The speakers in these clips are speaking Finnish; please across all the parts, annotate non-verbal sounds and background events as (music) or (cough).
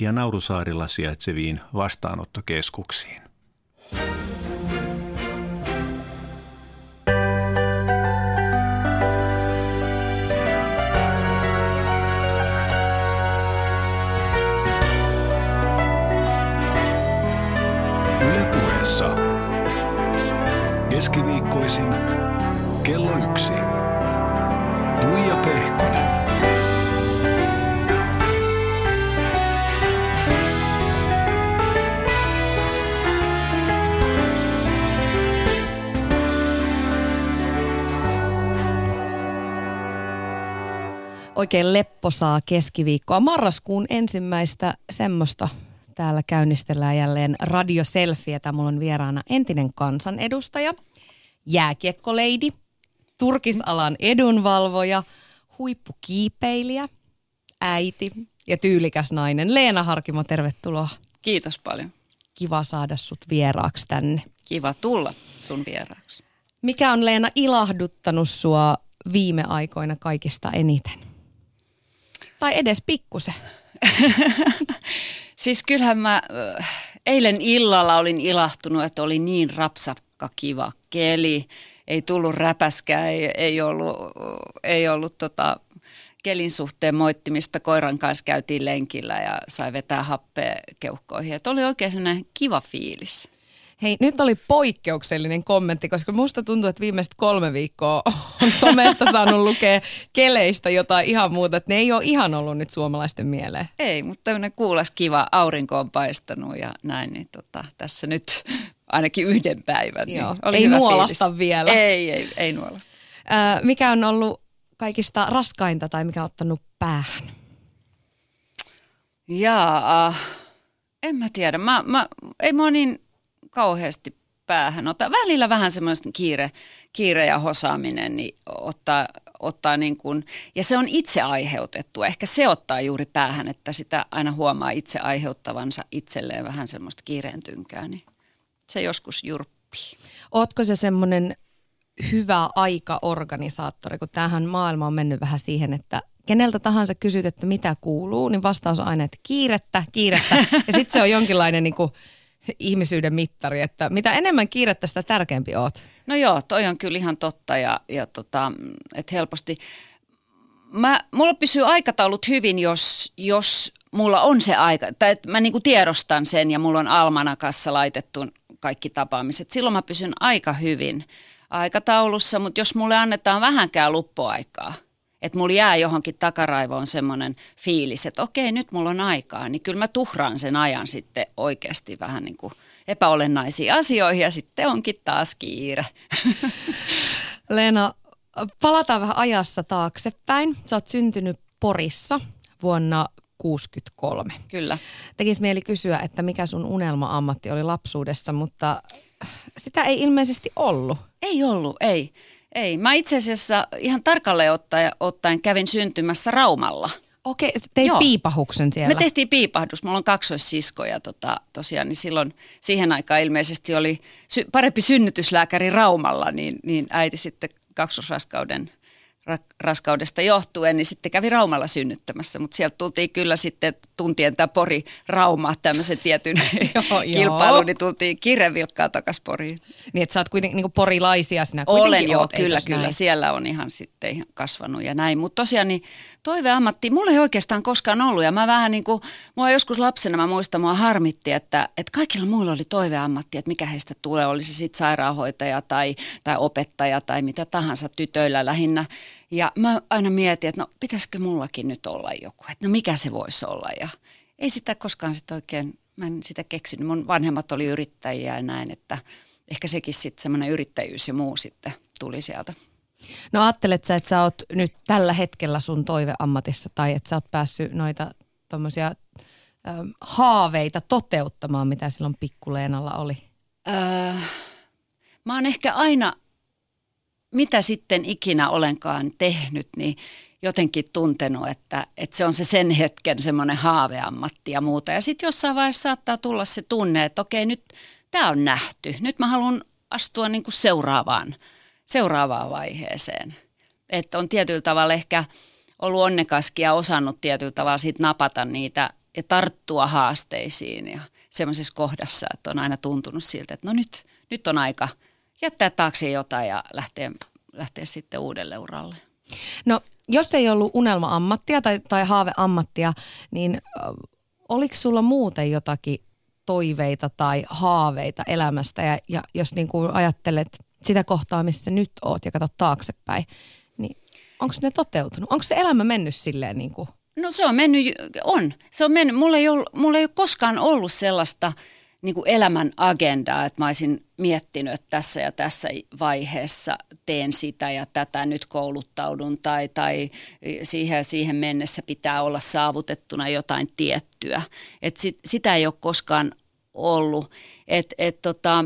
ja Naurusaarilla sijaitseviin vastaanottokeskuksiin. Keskiviikkoisin kello yksi. Tuija Pehkonen. Oikein lepposaa keskiviikkoa. Marraskuun ensimmäistä semmoista täällä käynnistellään jälleen radioselfietä. Mulla on vieraana entinen kansanedustaja, jääkiekkoleidi, turkisalan edunvalvoja, huippukiipeilijä, äiti ja tyylikäs nainen. Leena Harkimo, tervetuloa. Kiitos paljon. Kiva saada sut vieraaksi tänne. Kiva tulla sun vieraaksi. Mikä on Leena ilahduttanut sua viime aikoina kaikista eniten? Tai edes pikkusen. (laughs) Siis kyllähän mä äh, eilen illalla olin ilahtunut, että oli niin rapsakka kiva keli. Ei tullut räpäskää, ei, ei ollut, ei ollut tota, kelin suhteen moittimista. Koiran kanssa käytiin lenkillä ja sai vetää happea keuhkoihin. Et oli oikein sellainen kiva fiilis. Hei, nyt oli poikkeuksellinen kommentti, koska musta tuntuu, että viimeiset kolme viikkoa on somesta saanut lukea keleistä jotain ihan muuta. Että ne ei ole ihan ollut nyt suomalaisten mieleen. Ei, mutta tämmöinen kuulas kiva, aurinko on paistanut ja näin, niin tota, tässä nyt ainakin yhden päivän. Niin Joo, oli ei nuolasta fiilis. vielä. Ei, ei, ei nuolasta. Mikä on ollut kaikista raskainta tai mikä on ottanut päähän? Jaa, en mä tiedä. Mä, mä, ei mua niin kauheasti päähän ota. Välillä vähän semmoista kiire, kiire ja hosaaminen niin ottaa, ottaa niin kuin, ja se on itse aiheutettu. Ehkä se ottaa juuri päähän, että sitä aina huomaa itse aiheuttavansa itselleen vähän semmoista kiireen tynkää, niin se joskus jurppii. Ootko se semmoinen hyvä aika-organisaattori, kun tämähän maailma on mennyt vähän siihen, että keneltä tahansa kysyt, että mitä kuuluu, niin vastaus on aina, että kiirettä, kiirettä. (laughs) Ja sitten se on jonkinlainen niin kuin, ihmisyyden mittari, että mitä enemmän kiirettä, sitä tärkeämpi oot. No joo, toi on kyllä ihan totta ja, ja tota, että helposti. Mä, mulla pysyy aikataulut hyvin, jos, jos mulla on se aika, tai että mä niinku tiedostan sen ja mulla on almanakassa laitettu kaikki tapaamiset. Silloin mä pysyn aika hyvin aikataulussa, mutta jos mulle annetaan vähänkään luppuaikaa, että mulla jää johonkin takaraivoon semmoinen fiilis, että okei, nyt mulla on aikaa, niin kyllä mä tuhraan sen ajan sitten oikeasti vähän niin kuin epäolennaisiin asioihin ja sitten onkin taas kiire. (laughs) Leena, palataan vähän ajassa taaksepäin. Sä oot syntynyt Porissa vuonna 63. Kyllä. Tekisi mieli kysyä, että mikä sun unelma-ammatti oli lapsuudessa, mutta sitä ei ilmeisesti ollut. Ei ollut, ei. Ei. Mä itse asiassa ihan tarkalleen ottaen, ottaen kävin syntymässä Raumalla. Okei, teit Joo. piipahuksen siellä. Me tehtiin piipahdus. Mulla on kaksoissiskoja tota, tosiaan, niin silloin siihen aikaan ilmeisesti oli sy- parempi synnytyslääkäri Raumalla, niin, niin äiti sitten kaksosraskauden ra- raskaudesta johtuen, niin sitten kävi Raumalla synnyttämässä, mutta sieltä tultiin kyllä sitten tuntien tämä Pori Rauma tämmöisen tietyn (laughs) Joo, (laughs) kilpailun, niin tultiin kirevilkkaa takaisin Poriin. Niin, että sä oot kuitenkin niin porilaisia sinä kuitenkin Olen joo, oot, kyllä, kyllä. näin? Siellä on ihan sitten ihan kasvanut ja näin. Mutta tosiaan niin toiveammatti, mulla ei oikeastaan koskaan ollut. Ja mä vähän niin kuin, mua joskus lapsena, mä muistan, mua harmitti, että, että kaikilla muilla oli toiveammatti, että mikä heistä tulee. Oli se sitten sairaanhoitaja tai, tai opettaja tai mitä tahansa tytöillä lähinnä. Ja mä aina mietin, että no pitäisikö mullakin nyt olla joku, että no mikä se voisi olla. Ja ei sitä koskaan sitten oikein, mä en sitä keksinyt. Mun vanhemmat oli yrittäjiä ja näin, että ehkä sekin sitten semmoinen yrittäjyys ja muu sitten tuli sieltä. No ajattelet sä, että sä oot nyt tällä hetkellä sun toiveammatissa tai että sä oot päässyt noita tommosia ö, haaveita toteuttamaan, mitä silloin pikkuleenalla oli? Öö, mä oon ehkä aina, mitä sitten ikinä olenkaan tehnyt, niin jotenkin tuntenut, että, että se on se sen hetken semmoinen haaveammatti ja muuta. Ja sitten jossain vaiheessa saattaa tulla se tunne, että okei, nyt tämä on nähty. Nyt mä haluan astua niin kuin seuraavaan, seuraavaan vaiheeseen. Että on tietyllä tavalla ehkä ollut onnekaskin ja osannut tietyllä tavalla sit napata niitä, ja tarttua haasteisiin ja semmoisessa kohdassa, että on aina tuntunut siltä, että no nyt, nyt on aika jättää taakse jotain ja lähteä, lähteä sitten uudelle uralle. No jos ei ollut unelma-ammattia tai, tai haave-ammattia, niin oliko sulla muuten jotakin toiveita tai haaveita elämästä ja, ja jos niin kuin ajattelet sitä kohtaa, missä nyt oot ja katsot taaksepäin, niin onko ne toteutunut? Onko se elämä mennyt silleen niin kuin? No se on mennyt, on. Se on mennyt. Mulla ei, ollut, mulla ei ole koskaan ollut sellaista niin kuin elämän agendaa, että mä olisin miettinyt, että tässä ja tässä vaiheessa teen sitä ja tätä, nyt kouluttaudun tai, tai siihen siihen mennessä pitää olla saavutettuna jotain tiettyä. Et sit, sitä ei ole koskaan ollut. Et, et tota,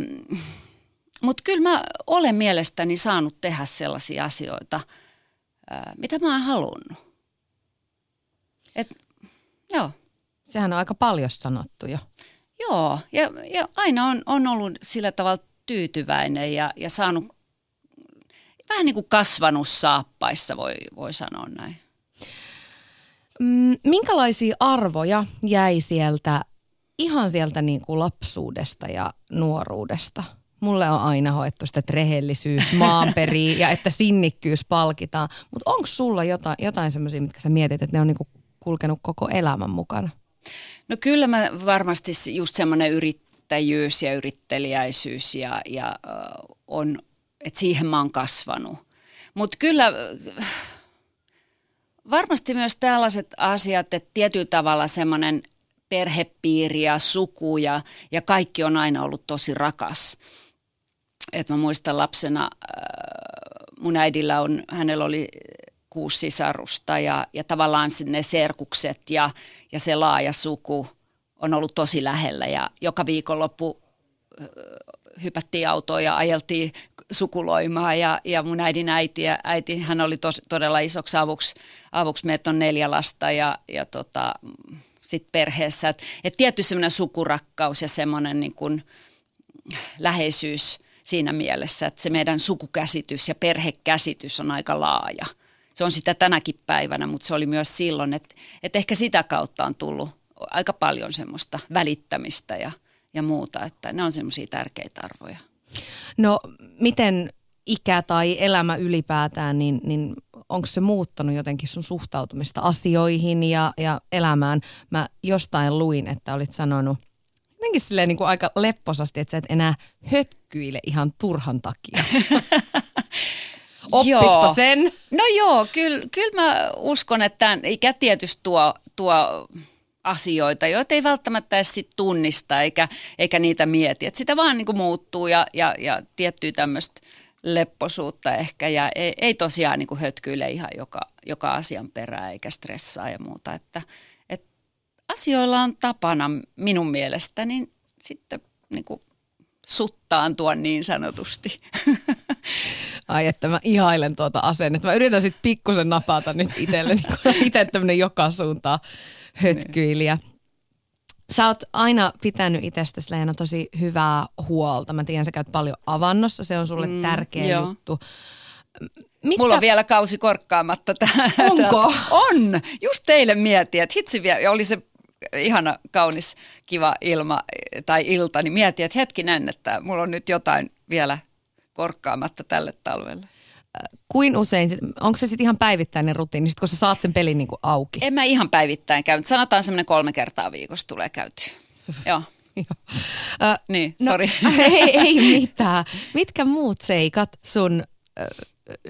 Mutta kyllä mä olen mielestäni saanut tehdä sellaisia asioita, mitä mä oon halunnut. Et, joo. Sehän on aika paljon sanottu jo. Joo, ja, ja aina on, on ollut sillä tavalla tyytyväinen ja, ja saanut vähän niin kuin kasvanut saappaissa, voi, voi sanoa näin. Mm, minkälaisia arvoja jäi sieltä, ihan sieltä niin kuin lapsuudesta ja nuoruudesta? Mulle on aina hoettu sitä, että rehellisyys (laughs) maanperi ja että sinnikkyys palkitaan. Mutta onko sulla jotain, jotain semmoisia, mitkä sä mietit, että ne on niin kuin kulkenut koko elämän mukana? No kyllä mä varmasti just semmoinen yrittäjyys ja yrittelijäisyys ja, ja äh, on, että siihen mä oon kasvanut. Mutta kyllä varmasti myös tällaiset asiat, että tietyllä tavalla semmoinen perhepiiri ja suku ja, ja kaikki on aina ollut tosi rakas. Et mä muistan lapsena, äh, mun äidillä on, hänellä oli kuusi sisarusta ja, ja tavallaan ne serkukset ja, ja se laaja suku on ollut tosi lähellä ja joka viikonloppu hypättiin autoon ja ajeltiin sukuloimaa ja, ja mun äidin äiti, ja äiti hän oli tos, todella isoksi avuksi, avuksi meitä on neljä lasta ja, ja tota, sitten perheessä. Et, et tietty semmoinen sukurakkaus ja semmoinen niin kuin läheisyys siinä mielessä, että se meidän sukukäsitys ja perhekäsitys on aika laaja – se on sitä tänäkin päivänä, mutta se oli myös silloin, että, että ehkä sitä kautta on tullut aika paljon semmoista välittämistä ja, ja muuta, että ne on semmoisia tärkeitä arvoja. No miten ikä tai elämä ylipäätään, niin, niin onko se muuttanut jotenkin sun suhtautumista asioihin ja, ja elämään? Mä jostain luin, että olit sanonut jotenkin silleen niin kuin aika lepposasti, että sä et enää hötkyile ihan turhan takia. (laughs) Oppispa joo. sen. No joo, kyllä, kyllä mä uskon, että ikä tietysti tuo, tuo asioita, joita ei välttämättä edes sit tunnista eikä, eikä niitä mieti. Et sitä vaan niin kuin muuttuu ja, ja, ja tiettyä tämmöistä lepposuutta ehkä ja ei, ei tosiaan niin kuin hötkyile ihan joka, joka asian perään eikä stressaa ja muuta. Että, et asioilla on tapana minun mielestäni niin sitten niin kuin suttaantua niin sanotusti. (laughs) Ai että mä ihailen tuota asennetta. Mä yritän sitten pikkusen napata nyt itselleni, (laughs) kun itse tämmöinen joka suuntaan hötkyilijä. Sä oot aina pitänyt itsestäsi Leena tosi hyvää huolta. Mä tiedän, sä käyt paljon avannossa, se on sulle mm, tärkeä joo. juttu. Mitkä... Mulla on vielä kausi korkkaamatta. Tää, Onko? On. Just teille mietin, että hitsi vielä, oli se ihana, kaunis, kiva ilma tai ilta, niin mietin, että hetkinen, että mulla on nyt jotain vielä korkkaamatta tälle talvelle. Kuin usein, onko se sitten ihan päivittäinen rutiini, sit kun sä saat sen pelin niin kuin auki? En mä ihan päivittäin käy, sanotaan semmoinen kolme kertaa viikossa tulee käyty. (laughs) Joo. Uh, niin, no, sori. (laughs) ei, ei mitään. Mitkä muut seikat sun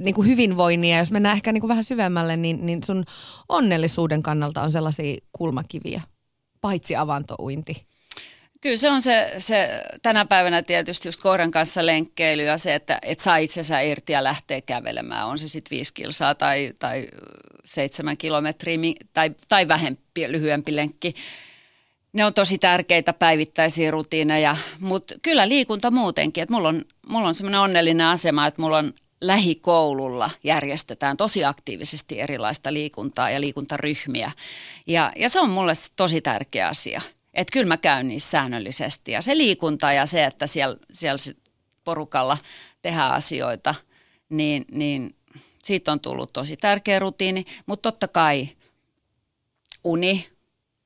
niin kuin hyvinvoinnia, jos mennään ehkä niin kuin vähän syvemmälle, niin, niin sun onnellisuuden kannalta on sellaisia kulmakiviä, paitsi avantouinti? Kyllä se on se, se tänä päivänä tietysti just koiran kanssa lenkkeily ja se, että et saa itsensä irti ja lähtee kävelemään. On se sitten viisi kilsaa tai, tai seitsemän kilometriä tai, tai vähempi, lyhyempi lenkki. Ne on tosi tärkeitä päivittäisiä rutiineja, mutta kyllä liikunta muutenkin. Et mulla on, mulla on semmoinen onnellinen asema, että mulla on lähikoululla järjestetään tosi aktiivisesti erilaista liikuntaa ja liikuntaryhmiä. Ja, ja se on mulle tosi tärkeä asia – että kyllä mä käyn niissä säännöllisesti. Ja se liikunta ja se, että siellä, siellä porukalla tehdään asioita, niin, niin siitä on tullut tosi tärkeä rutiini. Mutta totta kai uni,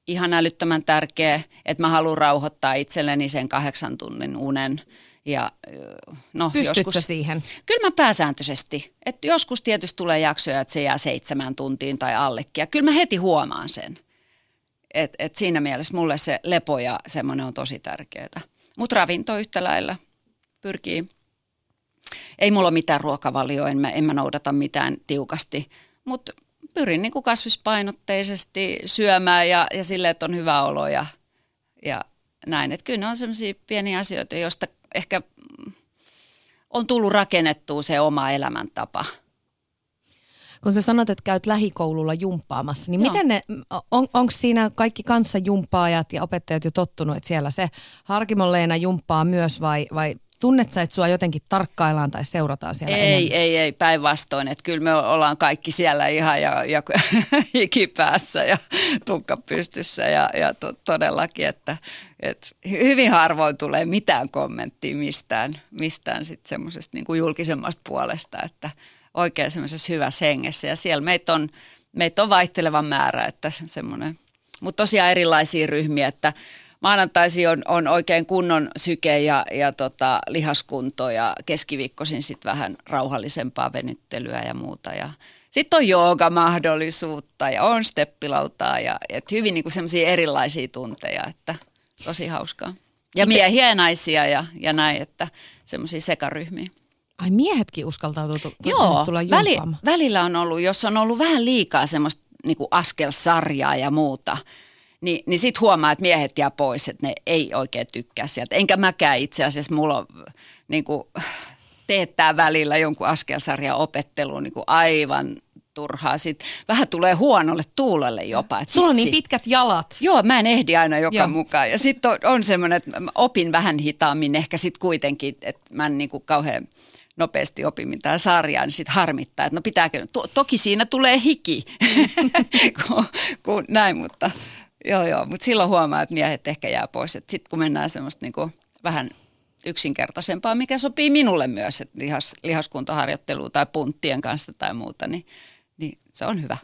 ihan älyttömän tärkeä, että mä haluan rauhoittaa itselleni sen kahdeksan tunnin unen. Ja, no, Pystytkö joskus, siihen? Kyllä mä pääsääntöisesti. Et joskus tietysti tulee jaksoja, että se jää seitsemän tuntiin tai allekin. Ja kyllä mä heti huomaan sen. Et, et siinä mielessä mulle se lepo ja semmoinen on tosi tärkeää. Mutta ravinto yhtä lailla pyrkii. Ei mulla ole mitään ruokavalioa, en mä, en mä noudata mitään tiukasti. Mutta pyrin niin kuin kasvispainotteisesti syömään ja, ja sille, että on hyvä olo ja, ja näin. Että kyllä ne on sellaisia pieniä asioita, joista ehkä on tullut rakennettua se oma elämäntapa. Kun sä sanot, että käyt lähikoululla jumppaamassa, niin Joo. miten ne, on, onko siinä kaikki kanssa jumppaajat ja opettajat jo tottunut, että siellä se Harkimon Leena jumppaa myös vai, vai tunnet sä, että sua jotenkin tarkkaillaan tai seurataan siellä Ei, enemmän? ei, ei, päinvastoin. Että kyllä me ollaan kaikki siellä ihan ja, ja (laughs) hikipäässä ja tukka pystyssä ja, ja to, todellakin, että, että hyvin harvoin tulee mitään kommenttia mistään, mistään sitten semmoisesta niin julkisemmasta puolesta, että oikein semmoisessa hyvässä hengessä ja siellä meitä on, meitä on vaihteleva määrä, että semmoinen, mutta tosiaan erilaisia ryhmiä, että maanantaisin on, on oikein kunnon syke ja, ja tota, lihaskunto ja keskiviikkoisin sitten vähän rauhallisempaa venyttelyä ja muuta. Ja sitten on joogamahdollisuutta ja on steppilautaa ja et hyvin niinku semmoisia erilaisia tunteja, että tosi hauskaa. Ja miehiä ja naisia ja, ja näin, että semmoisia sekaryhmiä. Ai miehetkin uskaltautuu tu- Joo, tulla väli, välillä on ollut, jos on ollut vähän liikaa semmoista niinku askelsarjaa ja muuta, niin, niin sitten huomaa, että miehet jää pois, että ne ei oikein tykkää sieltä. Enkä mäkään itse asiassa, mulla on niinku, teettää välillä jonkun askelsarjan opetteluun niinku aivan turhaa. Sitten vähän tulee huonolle tuulelle jopa. että Sulla on niin pitkät jalat. Joo, mä en ehdi aina joka Joo. Mukaan. Ja sitten on, on semmoinen, että opin vähän hitaammin ehkä sitten kuitenkin, että mä en niinku kauhean nopeasti opi mitään sarjaa, niin sitten harmittaa, että no pitääkö, to, toki siinä tulee hiki, (laughs) kun, kun näin, mutta joo joo, mutta silloin huomaa, että miehet ehkä jää pois, että sitten kun mennään semmoista niinku vähän yksinkertaisempaa, mikä sopii minulle myös, että lihas, lihaskuntoharjoittelua tai punttien kanssa tai muuta, niin, niin se on hyvä.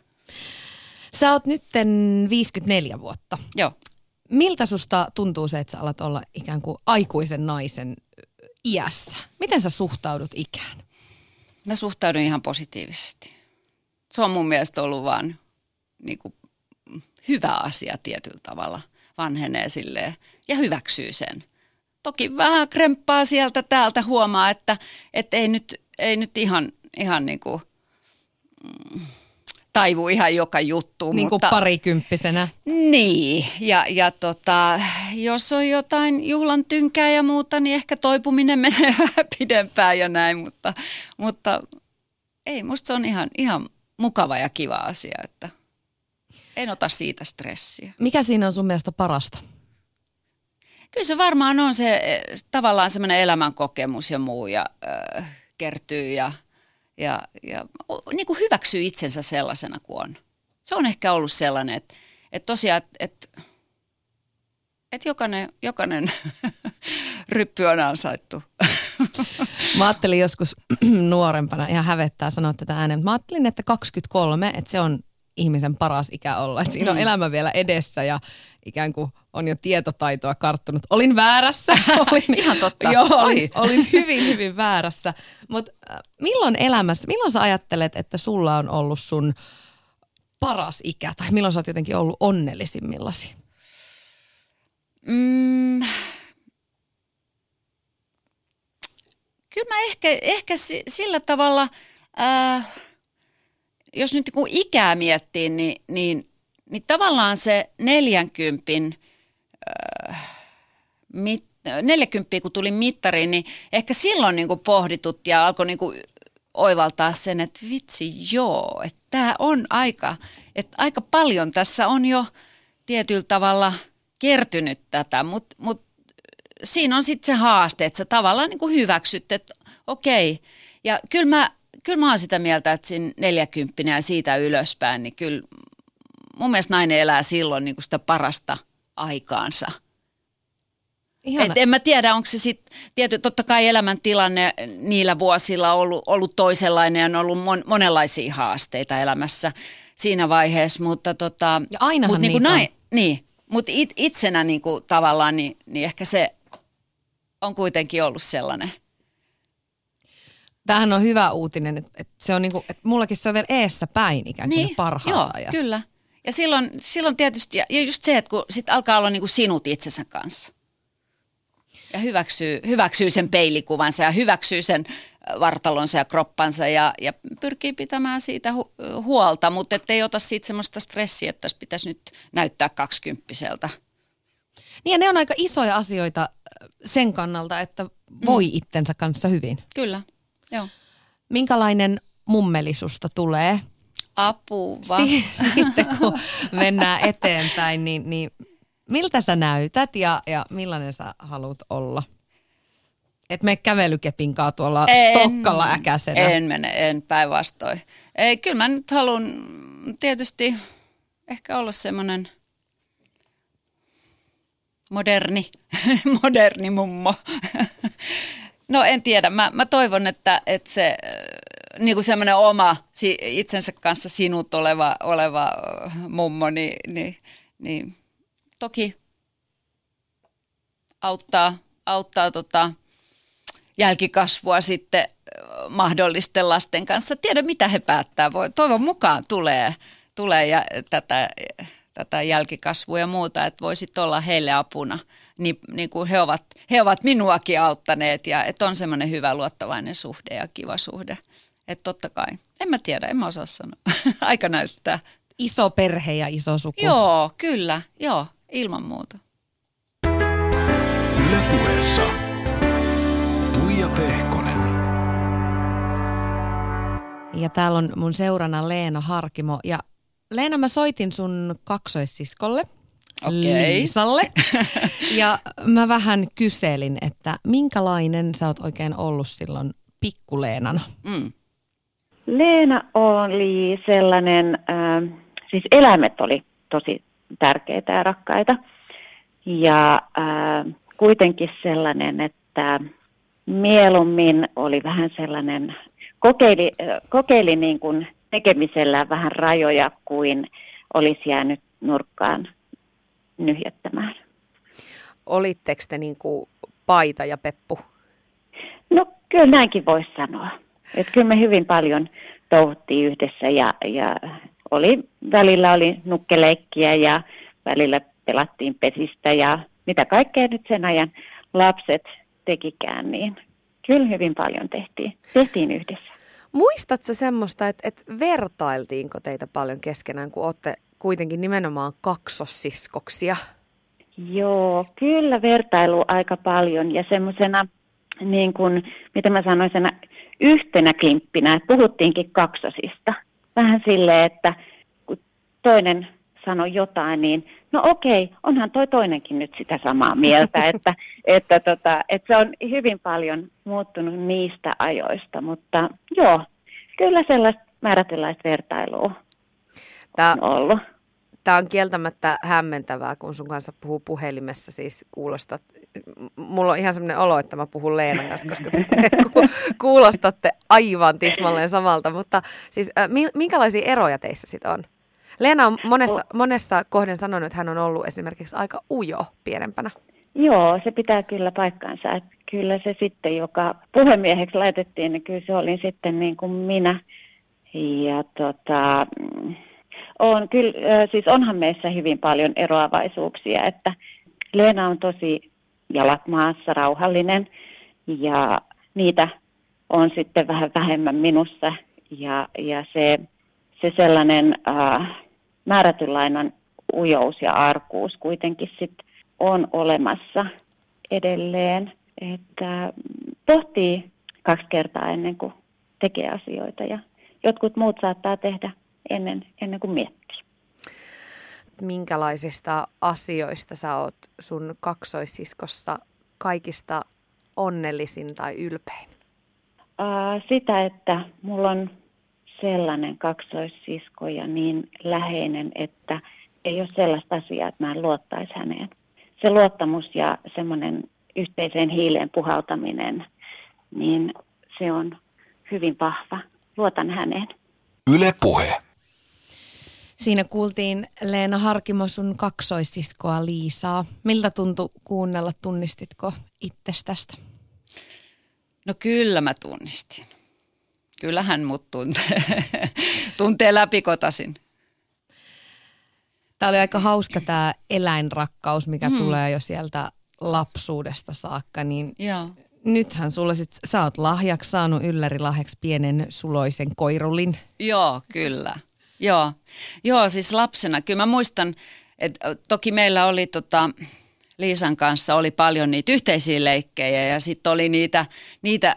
Sä oot nytten 54 vuotta. Joo. Miltä susta tuntuu se, että sä alat olla ikään kuin aikuisen naisen iässä? Miten sä suhtaudut ikään? Mä suhtaudun ihan positiivisesti. Se on mun mielestä ollut vaan niin kuin, hyvä asia tietyllä tavalla. Vanhenee silleen ja hyväksyy sen. Toki vähän kremppaa sieltä täältä huomaa, että, että ei, nyt, ei nyt ihan, ihan niin kuin, mm, taivu ihan joka juttu. Niin kuin mutta, parikymppisenä. niin, ja, ja tota, jos on jotain juhlan tynkää ja muuta, niin ehkä toipuminen menee (laughs) vähän pidempään ja näin, mutta, mutta ei, musta se on ihan, ihan mukava ja kiva asia, että en ota siitä stressiä. Mikä siinä on sun mielestä parasta? Kyllä se varmaan on se eh, tavallaan semmoinen elämänkokemus ja muu ja äh, kertyy ja, ja, ja niin kuin hyväksyy itsensä sellaisena kuin on. Se on ehkä ollut sellainen, että, että tosiaan, että, että jokainen, jokainen (laughs) ryppy on ansaittu. (laughs) Mä ajattelin joskus (clears throat) nuorempana, ihan hävettää sanoa tätä ääneen, mutta mä ajattelin, että 23, että se on ihmisen paras ikä olla. Että siinä on elämä vielä edessä ja ikään kuin on jo tietotaitoa karttunut. Olin väärässä. (laughs) Olin, Ihan totta. Joo, olin, (laughs) olin hyvin, hyvin väärässä. Mutta milloin elämässä, milloin sä ajattelet, että sulla on ollut sun paras ikä? Tai milloin sä oot jotenkin ollut onnellisimmillasi? Mm. Kyllä mä ehkä, ehkä si- sillä tavalla, äh, jos nyt kun ikää miettii, niin, niin, niin tavallaan se 40, äh, mit, 40 kun tuli mittariin, niin ehkä silloin niin kuin pohditut ja alkoi niin kuin oivaltaa sen, että vitsi joo, että tämä on aika, että aika paljon tässä on jo tietyllä tavalla kertynyt tätä, mutta mut siinä on sitten se haaste, että sä tavallaan niin kuin hyväksyt, että okei. Ja kyllä mä, kyllä mä oon sitä mieltä, että siinä 40 ja siitä ylöspäin, niin kyllä mun mielestä nainen elää silloin niin kuin sitä parasta aikaansa. Ihana. Et en mä tiedä, onko se sitten, tietysti totta kai elämäntilanne niillä vuosilla ollut, ollut toisenlainen ja on ollut mon, monenlaisia haasteita elämässä siinä vaiheessa, mutta tota, Ja ainahan mut niinku on. näin, niin, Mutta it, itsenä niin kuin, tavallaan, niin, niin ehkä se on kuitenkin ollut sellainen. Tämähän on hyvä uutinen, että, että se on niin kuin, että mullakin se on vielä eessä päin ikään kuin Niin, parhaalla. joo, kyllä. Ja silloin, silloin tietysti, ja ja just se, että kun sit alkaa olla niin kuin sinut itsensä kanssa. Ja hyväksyy, hyväksyy sen peilikuvansa ja hyväksyy sen äh, vartalonsa ja kroppansa ja, ja pyrkii pitämään siitä hu- huolta, mutta ettei ota siitä semmoista stressiä, että tässä pitäisi nyt näyttää kaksikymppiseltä. Niin ja ne on aika isoja asioita äh, sen kannalta, että voi mm. itsensä kanssa hyvin. Kyllä, joo. Minkälainen mummelisusta tulee Apua. si- (laughs) sitten, kun mennään eteenpäin, niin, niin miltä sä näytät ja, ja millainen sä haluat olla? Et me kävelykepin kaa tuolla Stokkalla äkäisenä. En mene, en päinvastoin. Ei, kyllä mä nyt haluan tietysti ehkä olla semmoinen moderni, (laughs) moderni mummo. No en tiedä, mä, mä toivon, että, että se äh, niin kuin semmoinen oma itsensä kanssa sinut oleva, oleva äh, mummo, niin, niin, niin toki auttaa, auttaa tota, jälkikasvua sitten äh, mahdollisten lasten kanssa. Tiedä, mitä he päättää. Voi, toivon mukaan tulee, tulee ja tätä, tätä jälkikasvua ja muuta, että voisit olla heille apuna. Niin, niin kuin he, ovat, he ovat minuakin auttaneet ja että on semmoinen hyvä luottavainen suhde ja kiva suhde. Että totta kai. En mä tiedä, en mä osaa sanoa. (laughs) Aika näyttää. Iso perhe ja iso suku. Joo, kyllä. Joo, ilman muuta. Yle puheessa. Tuija Pehkonen. Ja täällä on mun seurana Leena Harkimo. Ja Leena, mä soitin sun kaksoissiskolle. Okei. Liisalle. Ja mä vähän kyselin, että minkälainen sä oot oikein ollut silloin pikkuleenana? Mm. Leena oli sellainen, äh, siis eläimet oli tosi tärkeitä ja rakkaita. Ja äh, kuitenkin sellainen, että mieluummin oli vähän sellainen, kokeili, äh, kokeili niin kuin tekemisellä vähän rajoja kuin olisi jäänyt nurkkaan nyhjättämään. Olitteko te niin kuin paita ja peppu? No kyllä näinkin voisi sanoa. Että kyllä me hyvin paljon touhuttiin yhdessä ja, ja oli, välillä oli nukkeleikkiä ja välillä pelattiin pesistä ja mitä kaikkea nyt sen ajan lapset tekikään, niin kyllä hyvin paljon tehtiin, tehtiin yhdessä. Muistatko semmoista, että, että vertailtiinko teitä paljon keskenään, kun olette kuitenkin nimenomaan kaksossiskoksia? Joo, kyllä vertailu aika paljon ja semmoisena, niin kuin, mitä mä sanoisin, yhtenä klimppinä, että puhuttiinkin kaksosista. Vähän silleen, että kun toinen sanoi jotain, niin no okei, onhan toi toinenkin nyt sitä samaa mieltä, (laughs) että, että, tota, että se on hyvin paljon muuttunut niistä ajoista, mutta joo, kyllä sellaista määrätynlaista vertailua Tämä, on ollut. tämä on kieltämättä hämmentävää, kun sun kanssa puhuu puhelimessa, siis kuulostat, mulla on ihan semmoinen olo, että mä puhun Leenan kanssa, koska te (laughs) ku- kuulostatte aivan tismalleen samalta, mutta siis äh, mi- minkälaisia eroja teissä sitten on? Leena on monessa, monessa kohden sanonut, että hän on ollut esimerkiksi aika ujo pienempänä. Joo, se pitää kyllä paikkaansa. Että kyllä se sitten, joka puhemieheksi laitettiin, niin kyllä se olin sitten niin kuin minä. Ja tota, mm, on, kyllä, siis onhan meissä hyvin paljon eroavaisuuksia, että Leena on tosi jalat maassa, rauhallinen ja niitä on sitten vähän vähemmän minussa. Ja, ja se, se sellainen äh, määrätynlainen ujous ja arkuus kuitenkin sit on olemassa edelleen, että pohtii kaksi kertaa ennen kuin tekee asioita ja jotkut muut saattaa tehdä ennen, ennen kuin miettii. Minkälaisista asioista sä oot sun kaksoissiskossa kaikista onnellisin tai ylpein? Ää, sitä, että mulla on sellainen kaksoissisko ja niin läheinen, että ei ole sellaista asiaa, että mä en luottaisi häneen. Se luottamus ja semmoinen yhteiseen hiileen puhaltaminen, niin se on hyvin vahva. Luotan häneen. Yle Puhe. Siinä kuultiin Leena Harkimo sun kaksoissiskoa Liisaa. Miltä tuntui kuunnella, tunnistitko itsestästä? No kyllä mä tunnistin. Kyllähän mut tuntee, (laughs) tuntee läpikotasin. Tämä oli aika hauska tämä eläinrakkaus, mikä hmm. tulee jo sieltä lapsuudesta saakka. Niin Joo. Nythän sulla sit, sä oot lahjaksi saanut ylläri lahjaksi pienen suloisen koirulin. Joo, kyllä. Joo, Joo siis lapsena. Kyllä mä muistan, että toki meillä oli tota, Liisan kanssa oli paljon niitä yhteisiä leikkejä ja sitten oli niitä, niitä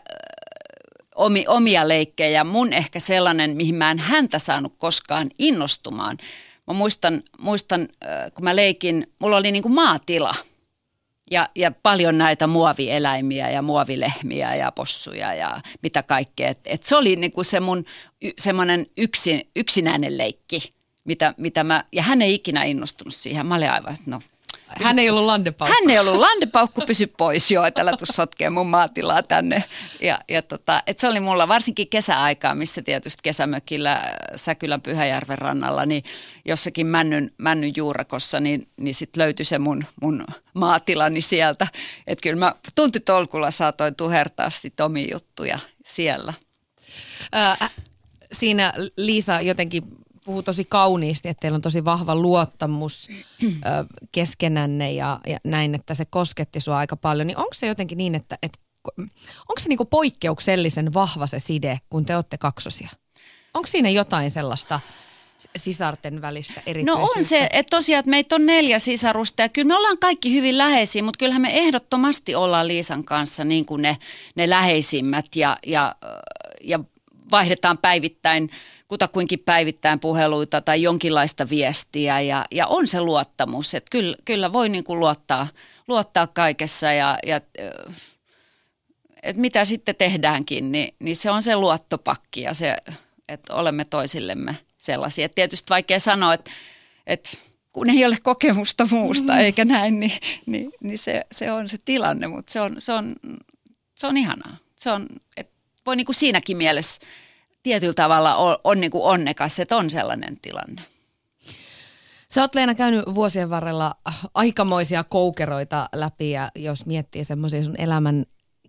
omi, omia leikkejä. Mun ehkä sellainen, mihin mä en häntä saanut koskaan innostumaan. Mä muistan, muistan kun mä leikin, mulla oli niin kuin maatila – ja, ja paljon näitä muovieläimiä ja muovilehmiä ja possuja ja mitä kaikkea. Et, et se oli niinku se mun semmoinen yksin, yksinäinen leikki, mitä, mitä mä, ja hän ei ikinä innostunut siihen. Mä olin aivan, että no hän ei ollut landepaukku. Hän ei ollut landepaukku, pysy pois jo, että älä tuu sotkee mun maatilaa tänne. Ja, ja tota, et se oli mulla varsinkin kesäaikaa, missä tietysti kesämökillä Säkylän Pyhäjärven rannalla, niin jossakin männyn, männyn juurakossa, niin, niin sitten löytyi se mun, mun maatilani sieltä. Että kyllä mä tuntitolkulla saatoin tuhertaa sitten omia juttuja siellä. Ää, siinä Liisa jotenkin puhuu tosi kauniisti, että teillä on tosi vahva luottamus ö, keskenänne ja, ja näin, että se kosketti sua aika paljon. Niin onko se jotenkin niin, että, että onko se niinku poikkeuksellisen vahva se side, kun te olette kaksosia? Onko siinä jotain sellaista sisarten välistä erityisyyttä? No on se, että tosiaan, että meitä on neljä sisarusta ja kyllä me ollaan kaikki hyvin läheisiä, mutta kyllähän me ehdottomasti ollaan Liisan kanssa niin kuin ne, ne läheisimmät ja, ja, ja vaihdetaan päivittäin kutakuinkin päivittäin puheluita tai jonkinlaista viestiä ja, ja on se luottamus, että kyllä, kyllä voi niin kuin luottaa, luottaa kaikessa ja, ja että mitä sitten tehdäänkin, niin, niin se on se luottopakki ja se, että olemme toisillemme sellaisia. Et tietysti vaikea sanoa, että, että kun ei ole kokemusta muusta mm-hmm. eikä näin, niin, niin, niin se, se on se tilanne, mutta se on, se on, se on ihanaa. Se on, että voi niin kuin siinäkin mielessä tietyllä tavalla on, on niin kuin onnekas, että on sellainen tilanne. Sä oot Leena käynyt vuosien varrella aikamoisia koukeroita läpi ja jos miettii semmoisia sun elämän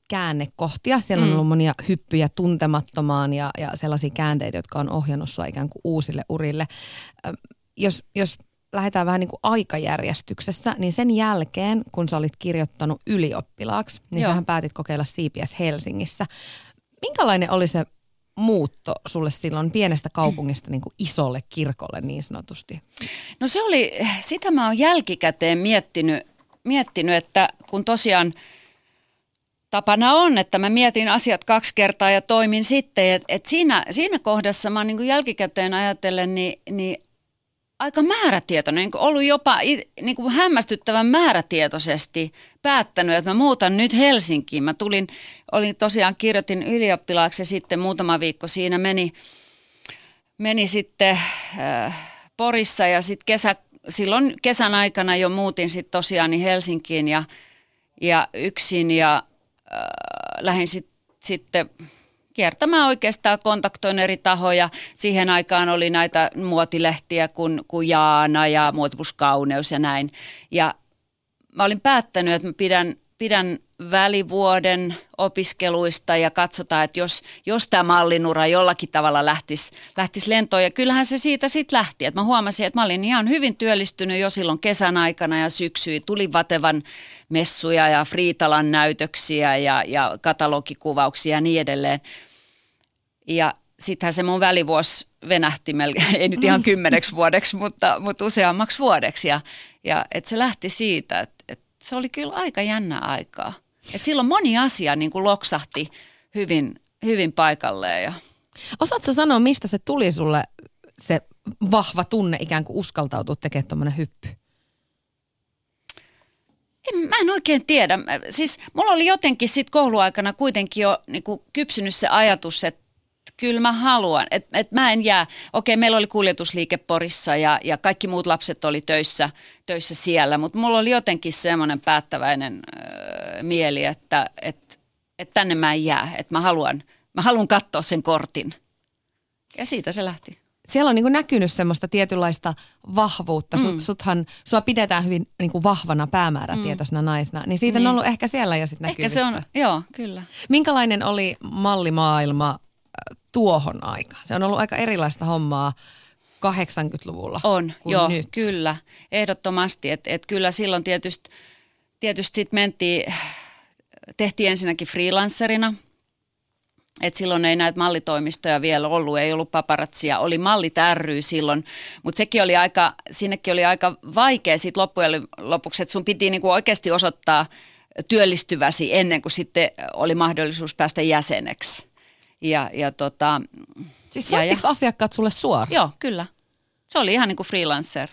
käännekohtia. Siellä on mm. ollut monia hyppyjä tuntemattomaan ja, ja sellaisia käänteitä, jotka on ohjannut sua ikään kuin uusille urille. Jos, jos lähdetään vähän niin kuin aikajärjestyksessä, niin sen jälkeen, kun sä olit kirjoittanut ylioppilaaksi, niin Joo. sähän päätit kokeilla CPS Helsingissä. Minkälainen oli se muutto sulle silloin pienestä kaupungista niin kuin isolle kirkolle niin sanotusti? No se oli, sitä mä oon jälkikäteen miettinyt, miettinyt että kun tosiaan tapana on, että mä mietin asiat kaksi kertaa ja toimin sitten. Että et siinä, siinä kohdassa mä oon niin jälkikäteen ajatellen, niin, niin aika määrätietoinen, niin ollut jopa niin kuin hämmästyttävän määrätietoisesti päättänyt, että mä muutan nyt Helsinkiin. Mä tulin, olin tosiaan, kirjoitin ylioppilaaksi ja sitten muutama viikko siinä meni, meni sitten äh, Porissa ja sitten kesä, silloin kesän aikana jo muutin sitten tosiaan niin Helsinkiin ja, ja yksin ja äh, lähdin sit, sitten kiertämään oikeastaan, kontaktoin eri tahoja. Siihen aikaan oli näitä muotilehtiä kuin, kuin Jaana ja Muotipuskauneus ja näin. Ja mä olin päättänyt, että mä pidän, pidän välivuoden opiskeluista ja katsotaan, että jos, jos tämä mallinura jollakin tavalla lähtisi, lähtisi lentoon. Ja kyllähän se siitä sitten lähti. Että mä huomasin, että mä olin ihan hyvin työllistynyt jo silloin kesän aikana ja syksyi. Tuli Vatevan messuja ja Friitalan näytöksiä ja, ja katalogikuvauksia ja niin edelleen. Ja sittenhän se mun välivuosi venähti, melkein, (laughs) ei nyt ihan kymmeneksi vuodeksi, mutta, mutta useammaksi vuodeksi. Ja, ja että se lähti siitä, että, että se oli kyllä aika jännä aikaa. Et silloin moni asia niin kuin loksahti hyvin, hyvin paikalleen. Ja... Osaatko sanoa, mistä se tuli sulle se vahva tunne ikään kuin uskaltautua tekemään tuommoinen hyppy? En, mä en oikein tiedä. Siis mulla oli jotenkin sit kouluaikana kuitenkin jo niin kuin kypsynyt se ajatus, että kyllä mä haluan. Että et mä en jää, okei meillä oli kuljetusliike Porissa ja, ja kaikki muut lapset oli töissä, töissä siellä, mutta mulla oli jotenkin semmoinen päättäväinen äh, mieli, että et, et tänne mä en jää, että mä haluan, mä haluan katsoa sen kortin. Ja siitä se lähti. siellä on niin kuin näkynyt semmoista tietynlaista vahvuutta. Mm. Sut, suthan, sua pidetään hyvin niin kuin vahvana päämäärätietoisena mm. naisena. Niin siitä niin. on ollut ehkä siellä jo sitten Ehkä se on, joo, kyllä. Minkälainen oli mallimaailma tuohon aikaan? Se on ollut aika erilaista hommaa 80-luvulla On, joo, nyt. kyllä. Ehdottomasti. Että et kyllä silloin tietysti, tietysti sit mentiin, tehtiin ensinnäkin freelancerina – et silloin ei näitä mallitoimistoja vielä ollut, ei ollut paparatsia, oli malli ry silloin, mutta sekin oli aika, sinnekin oli aika vaikea siitä loppujen lopuksi, että sun piti niinku oikeasti osoittaa työllistyväsi ennen kuin sitten oli mahdollisuus päästä jäseneksi. Ja, ja tota, siis ja, ja, asiakkaat sulle suoraan? Joo, kyllä. Se oli ihan niin kuin freelancer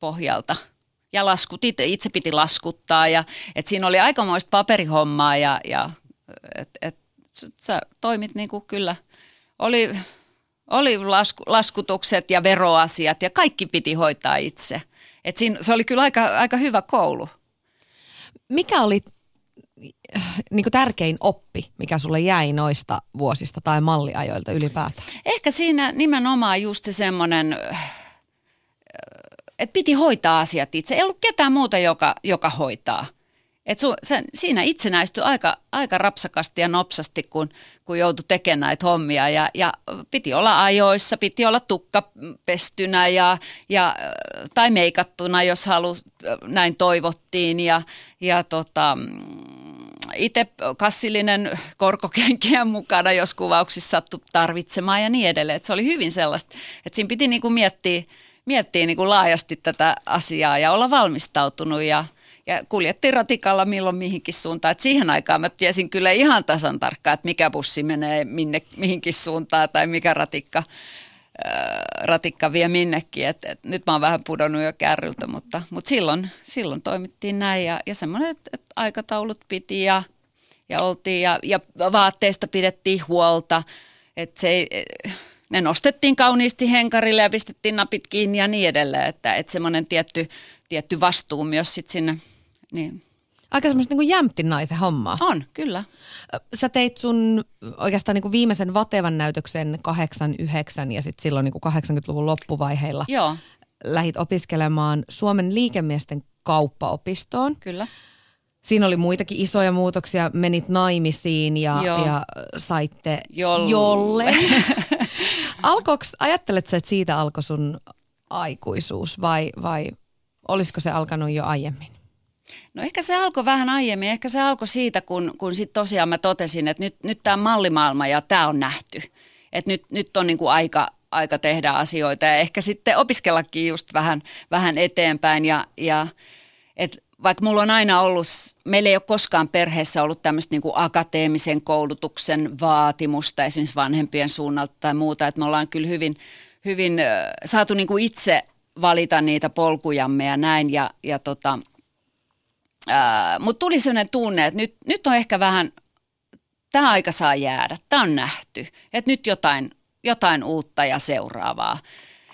pohjalta. Ja laskut, itse piti laskuttaa ja et siinä oli aikamoista paperihommaa ja, ja et, et, sä toimit niin kuin kyllä, oli, oli lasku, laskutukset ja veroasiat ja kaikki piti hoitaa itse. Et siinä, se oli kyllä aika, aika hyvä koulu. Mikä oli niin kuin tärkein oppi, mikä sulle jäi noista vuosista tai malliajoilta ylipäätään? Ehkä siinä nimenomaan just se semmoinen, että piti hoitaa asiat itse. Ei ollut ketään muuta, joka, joka hoitaa – et su, sen, siinä itsenäistyi aika, aika rapsakasti ja nopsasti, kun, kun joutui tekemään näitä hommia. Ja, ja piti olla ajoissa, piti olla tukka pestynä ja, ja, tai meikattuna, jos halu, näin toivottiin. Ja, ja tota, itse kassillinen korkokenkiä mukana, jos kuvauksissa sattui tarvitsemaan ja niin edelleen. Et se oli hyvin sellaista, että siinä piti niinku miettiä, miettiä niinku laajasti tätä asiaa ja olla valmistautunut ja – ja kuljettiin ratikalla milloin mihinkin suuntaan. Et siihen aikaan mä tiesin kyllä ihan tasan tarkkaan, että mikä bussi menee minne, mihinkin suuntaan tai mikä ratikka, ratikka vie minnekin. Et, et nyt mä oon vähän pudonnut jo kärryltä, mutta, mutta silloin, silloin toimittiin näin ja, ja semmoinen, että et aikataulut piti ja, ja oltiin ja, ja vaatteista pidettiin huolta. Että se ei, ne nostettiin kauniisti henkarille ja pistettiin napit kiinni ja niin edelleen, että, että semmoinen tietty, tietty vastuu myös sitten sinne niin. Aika semmoista niin jämptin naisen hommaa. On, kyllä. Sä teit sun oikeastaan niin kuin viimeisen Vatevan näytöksen 89 ja sitten silloin niin kuin 80-luvun loppuvaiheilla Joo. lähit opiskelemaan Suomen liikemiesten kauppaopistoon. Kyllä. Siinä oli muitakin isoja muutoksia. Menit naimisiin ja, ja saitte Jolle. jolle. (laughs) Alkoiks, ajattelet sä, että siitä alkoi sun aikuisuus vai, vai olisiko se alkanut jo aiemmin? No ehkä se alkoi vähän aiemmin. Ehkä se alkoi siitä, kun, kun sitten tosiaan mä totesin, että nyt, nyt tämä mallimaailma ja tämä on nähty. Että nyt, nyt on niinku aika, aika tehdä asioita ja ehkä sitten opiskellakin just vähän, vähän eteenpäin. Ja, ja et vaikka mulla on aina ollut, meillä ei ole koskaan perheessä ollut tämmöistä niinku akateemisen koulutuksen vaatimusta esimerkiksi vanhempien suunnalta tai muuta. Että me ollaan kyllä hyvin, hyvin saatu niinku itse valita niitä polkujamme ja näin. Ja, ja tota, mutta tuli sellainen tunne, että nyt, nyt on ehkä vähän, tämä aika saa jäädä, tämä on nähty, että nyt jotain, jotain uutta ja seuraavaa.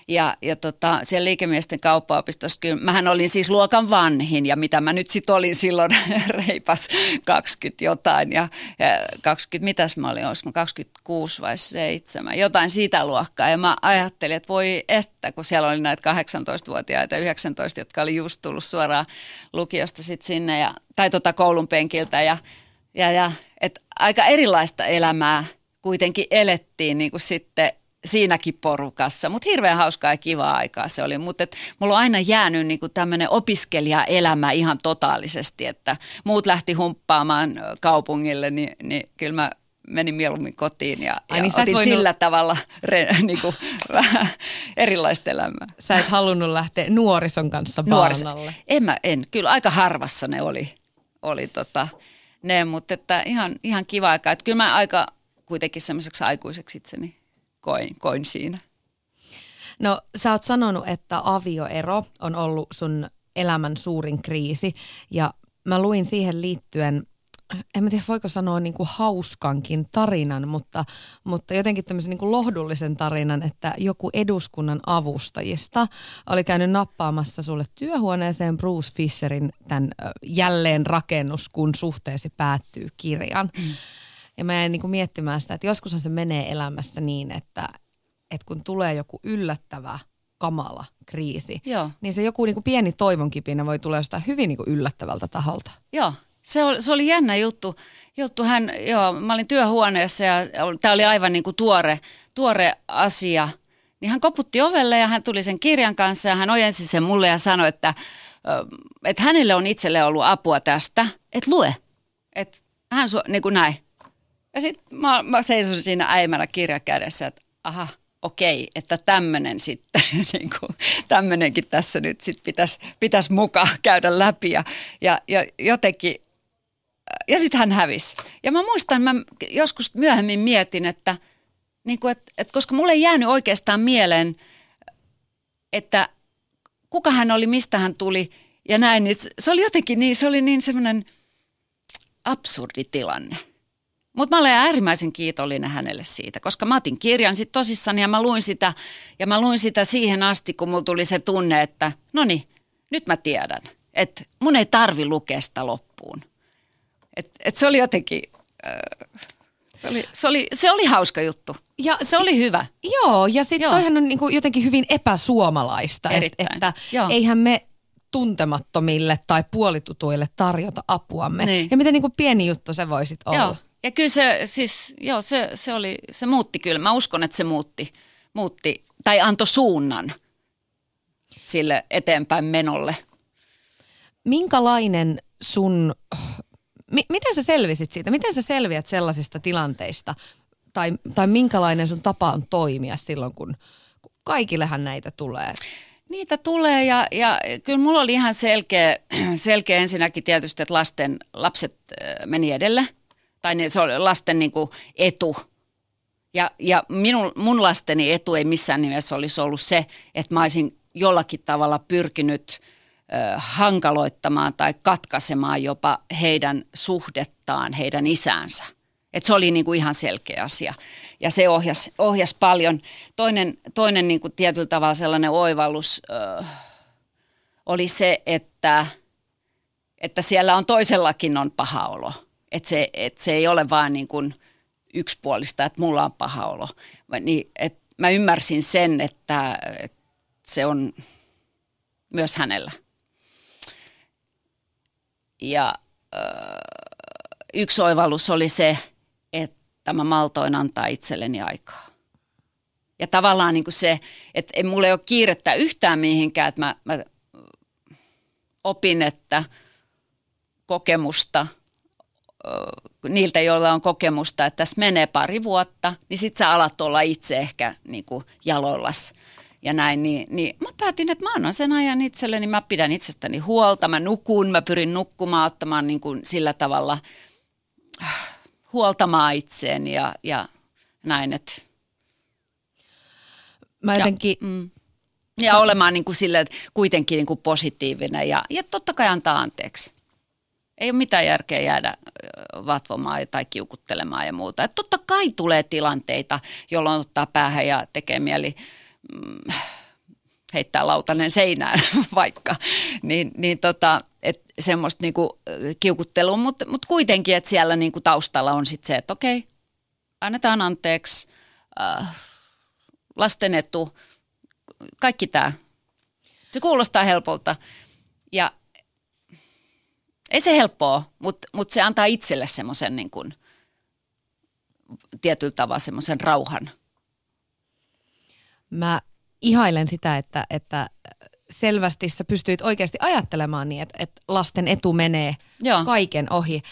Ja, ja tota, siellä liikemiesten kauppaopistossa, kyllä, mähän olin siis luokan vanhin ja mitä mä nyt sitten olin silloin (laughs) reipas 20 jotain ja, ja 20, mitäs mä olin, olisiko 26 vai 7, jotain sitä luokkaa. Ja mä ajattelin, että voi että, kun siellä oli näitä 18-vuotiaita 19, jotka oli just tullut suoraan lukiosta sitten sinne ja, tai tota koulun penkiltä ja, ja, ja että aika erilaista elämää kuitenkin elettiin niin kuin sitten siinäkin porukassa, mutta hirveän hauskaa ja kivaa aikaa se oli. Mutta mulla on aina jäänyt niinku tämmöinen opiskelijaelämä ihan totaalisesti, että muut lähti humppaamaan kaupungille, niin, niin kyllä mä menin mieluummin kotiin ja, Ai, ja niin otin voinut... sillä tavalla re, (laughs) niinku, vähän erilaista elämää. Sä et halunnut lähteä nuorison kanssa baanalle? En mä, en. Kyllä aika harvassa ne oli, oli tota, ne, mutta että ihan, ihan kiva aika. Että kyllä mä aika kuitenkin semmoiseksi aikuiseksi itseni koin, koin siinä. No sä oot sanonut, että avioero on ollut sun elämän suurin kriisi ja mä luin siihen liittyen en mä tiedä voiko sanoa niin kuin hauskankin tarinan, mutta, mutta jotenkin tämmöisen niin kuin lohdullisen tarinan, että joku eduskunnan avustajista oli käynyt nappaamassa sulle työhuoneeseen Bruce Fisherin tämän jälleen rakennus, kun suhteesi päättyy kirjan. Mm. Ja mä jäin niin kuin miettimään sitä, että joskushan se menee elämässä niin, että, että kun tulee joku yllättävä, kamala kriisi, Joo. niin se joku niin kuin pieni toivonkipinä voi tulla jostain hyvin niin kuin yllättävältä taholta. Joo, se oli, se oli jännä juttu. juttu. Hän, joo, mä olin työhuoneessa ja tämä oli aivan niin kuin tuore, tuore asia. Niin hän koputti ovelle ja hän tuli sen kirjan kanssa ja hän ojensi sen mulle ja sanoi, että, että hänelle on itselle ollut apua tästä, että lue. Että hän su, niin kuin näin. Ja sitten mä, mä seisoin siinä äimällä kirja kädessä, että aha, okei, että tämmöinen sitten, (laughs) niin kuin, tämmöinenkin tässä nyt sitten pitäisi pitäis mukaan käydä läpi ja, ja, ja jotenkin, ja sitten hän hävisi. Ja mä muistan, mä joskus myöhemmin mietin, että, niin kuin, että, että koska mulle ei jäänyt oikeastaan mieleen, että kuka hän oli, mistä hän tuli ja näin, niin se oli jotenkin niin, se oli niin semmoinen absurdi tilanne. Mutta mä olen äärimmäisen kiitollinen hänelle siitä, koska mä otin kirjan sitten tosissani ja mä luin sitä, ja mä luin sitä siihen asti, kun mulla tuli se tunne, että no niin, nyt mä tiedän, että mun ei tarvi lukea sitä loppuun. Et, et se oli jotenkin, äh, se, oli, se, oli, se oli hauska juttu. Ja se oli hyvä. Joo, ja sitten toihan on niinku jotenkin hyvin epäsuomalaista, et, Erittäin. että Joo. eihän me tuntemattomille tai puolitutuille tarjota apuamme. Niin. Ja miten niinku pieni juttu se voisit olla. Joo. Ja kyllä se, siis, joo, se, se, oli, se muutti kyllä. Mä uskon, että se muutti, muutti tai antoi suunnan sille eteenpäin menolle. Minkälainen sun, mi, miten sä selvisit siitä? Miten sä selviät sellaisista tilanteista? Tai, tai minkälainen sun tapa on toimia silloin, kun, kun kaikillehan näitä tulee? Niitä tulee ja, ja kyllä mulla oli ihan selkeä, selkeä ensinnäkin tietysti, että lasten, lapset äh, meni edelle. Tai ne, se oli lasten niin kuin etu. Ja, ja minun, mun lasteni etu ei missään nimessä olisi ollut se, että mä olisin jollakin tavalla pyrkinyt ö, hankaloittamaan tai katkaisemaan jopa heidän suhdettaan heidän isäänsä. Et se oli niin kuin ihan selkeä asia. Ja se ohjasi, ohjasi paljon. Toinen, toinen niin kuin tietyllä tavalla sellainen oivallus ö, oli se, että, että siellä on toisellakin on paha olo. Että se, et se ei ole vaan niin kuin yksipuolista, että mulla on paha olo. Niin, et mä ymmärsin sen, että, että se on myös hänellä. Ja ö, yksi oivallus oli se, että mä maltoin antaa itselleni aikaa. Ja tavallaan niin kuin se, että ei mulla ei ole kiirettä yhtään mihinkään, että mä, mä opin, että kokemusta niiltä, joilla on kokemusta, että tässä menee pari vuotta, niin sit sä alat olla itse ehkä niin kuin jaloillas ja näin, niin, niin mä päätin, että mä annan sen ajan itselleni, mä pidän itsestäni huolta, mä nukun, mä pyrin nukkumaan, ottamaan niin kuin sillä tavalla äh, huoltamaan itseeni ja, ja näin, että Mä jotenkin, ja, mm, ja olemaan niin kuin sille, että kuitenkin niin kuin positiivinen ja, ja totta kai antaa anteeksi. Ei ole mitään järkeä jäädä vatvomaan tai kiukuttelemaan ja muuta. Et totta kai tulee tilanteita, jolloin ottaa päähän ja tekee mieli mm, heittää lautanen seinään (laughs) vaikka. Niin, niin tota, et semmoista niinku kiukuttelua, mutta mut kuitenkin, että siellä niinku taustalla on sitten se, että okei, annetaan anteeksi, äh, lasten etu, kaikki tämä. Se kuulostaa helpolta ja ei se helppoa, mutta mut se antaa itselle semmoisen niin kuin, tietyllä tavalla semmoisen rauhan. mä ihailen sitä, että, että selvästi sä pystyit oikeasti ajattelemaan niin, että, että lasten etu menee Joo. kaiken ohi.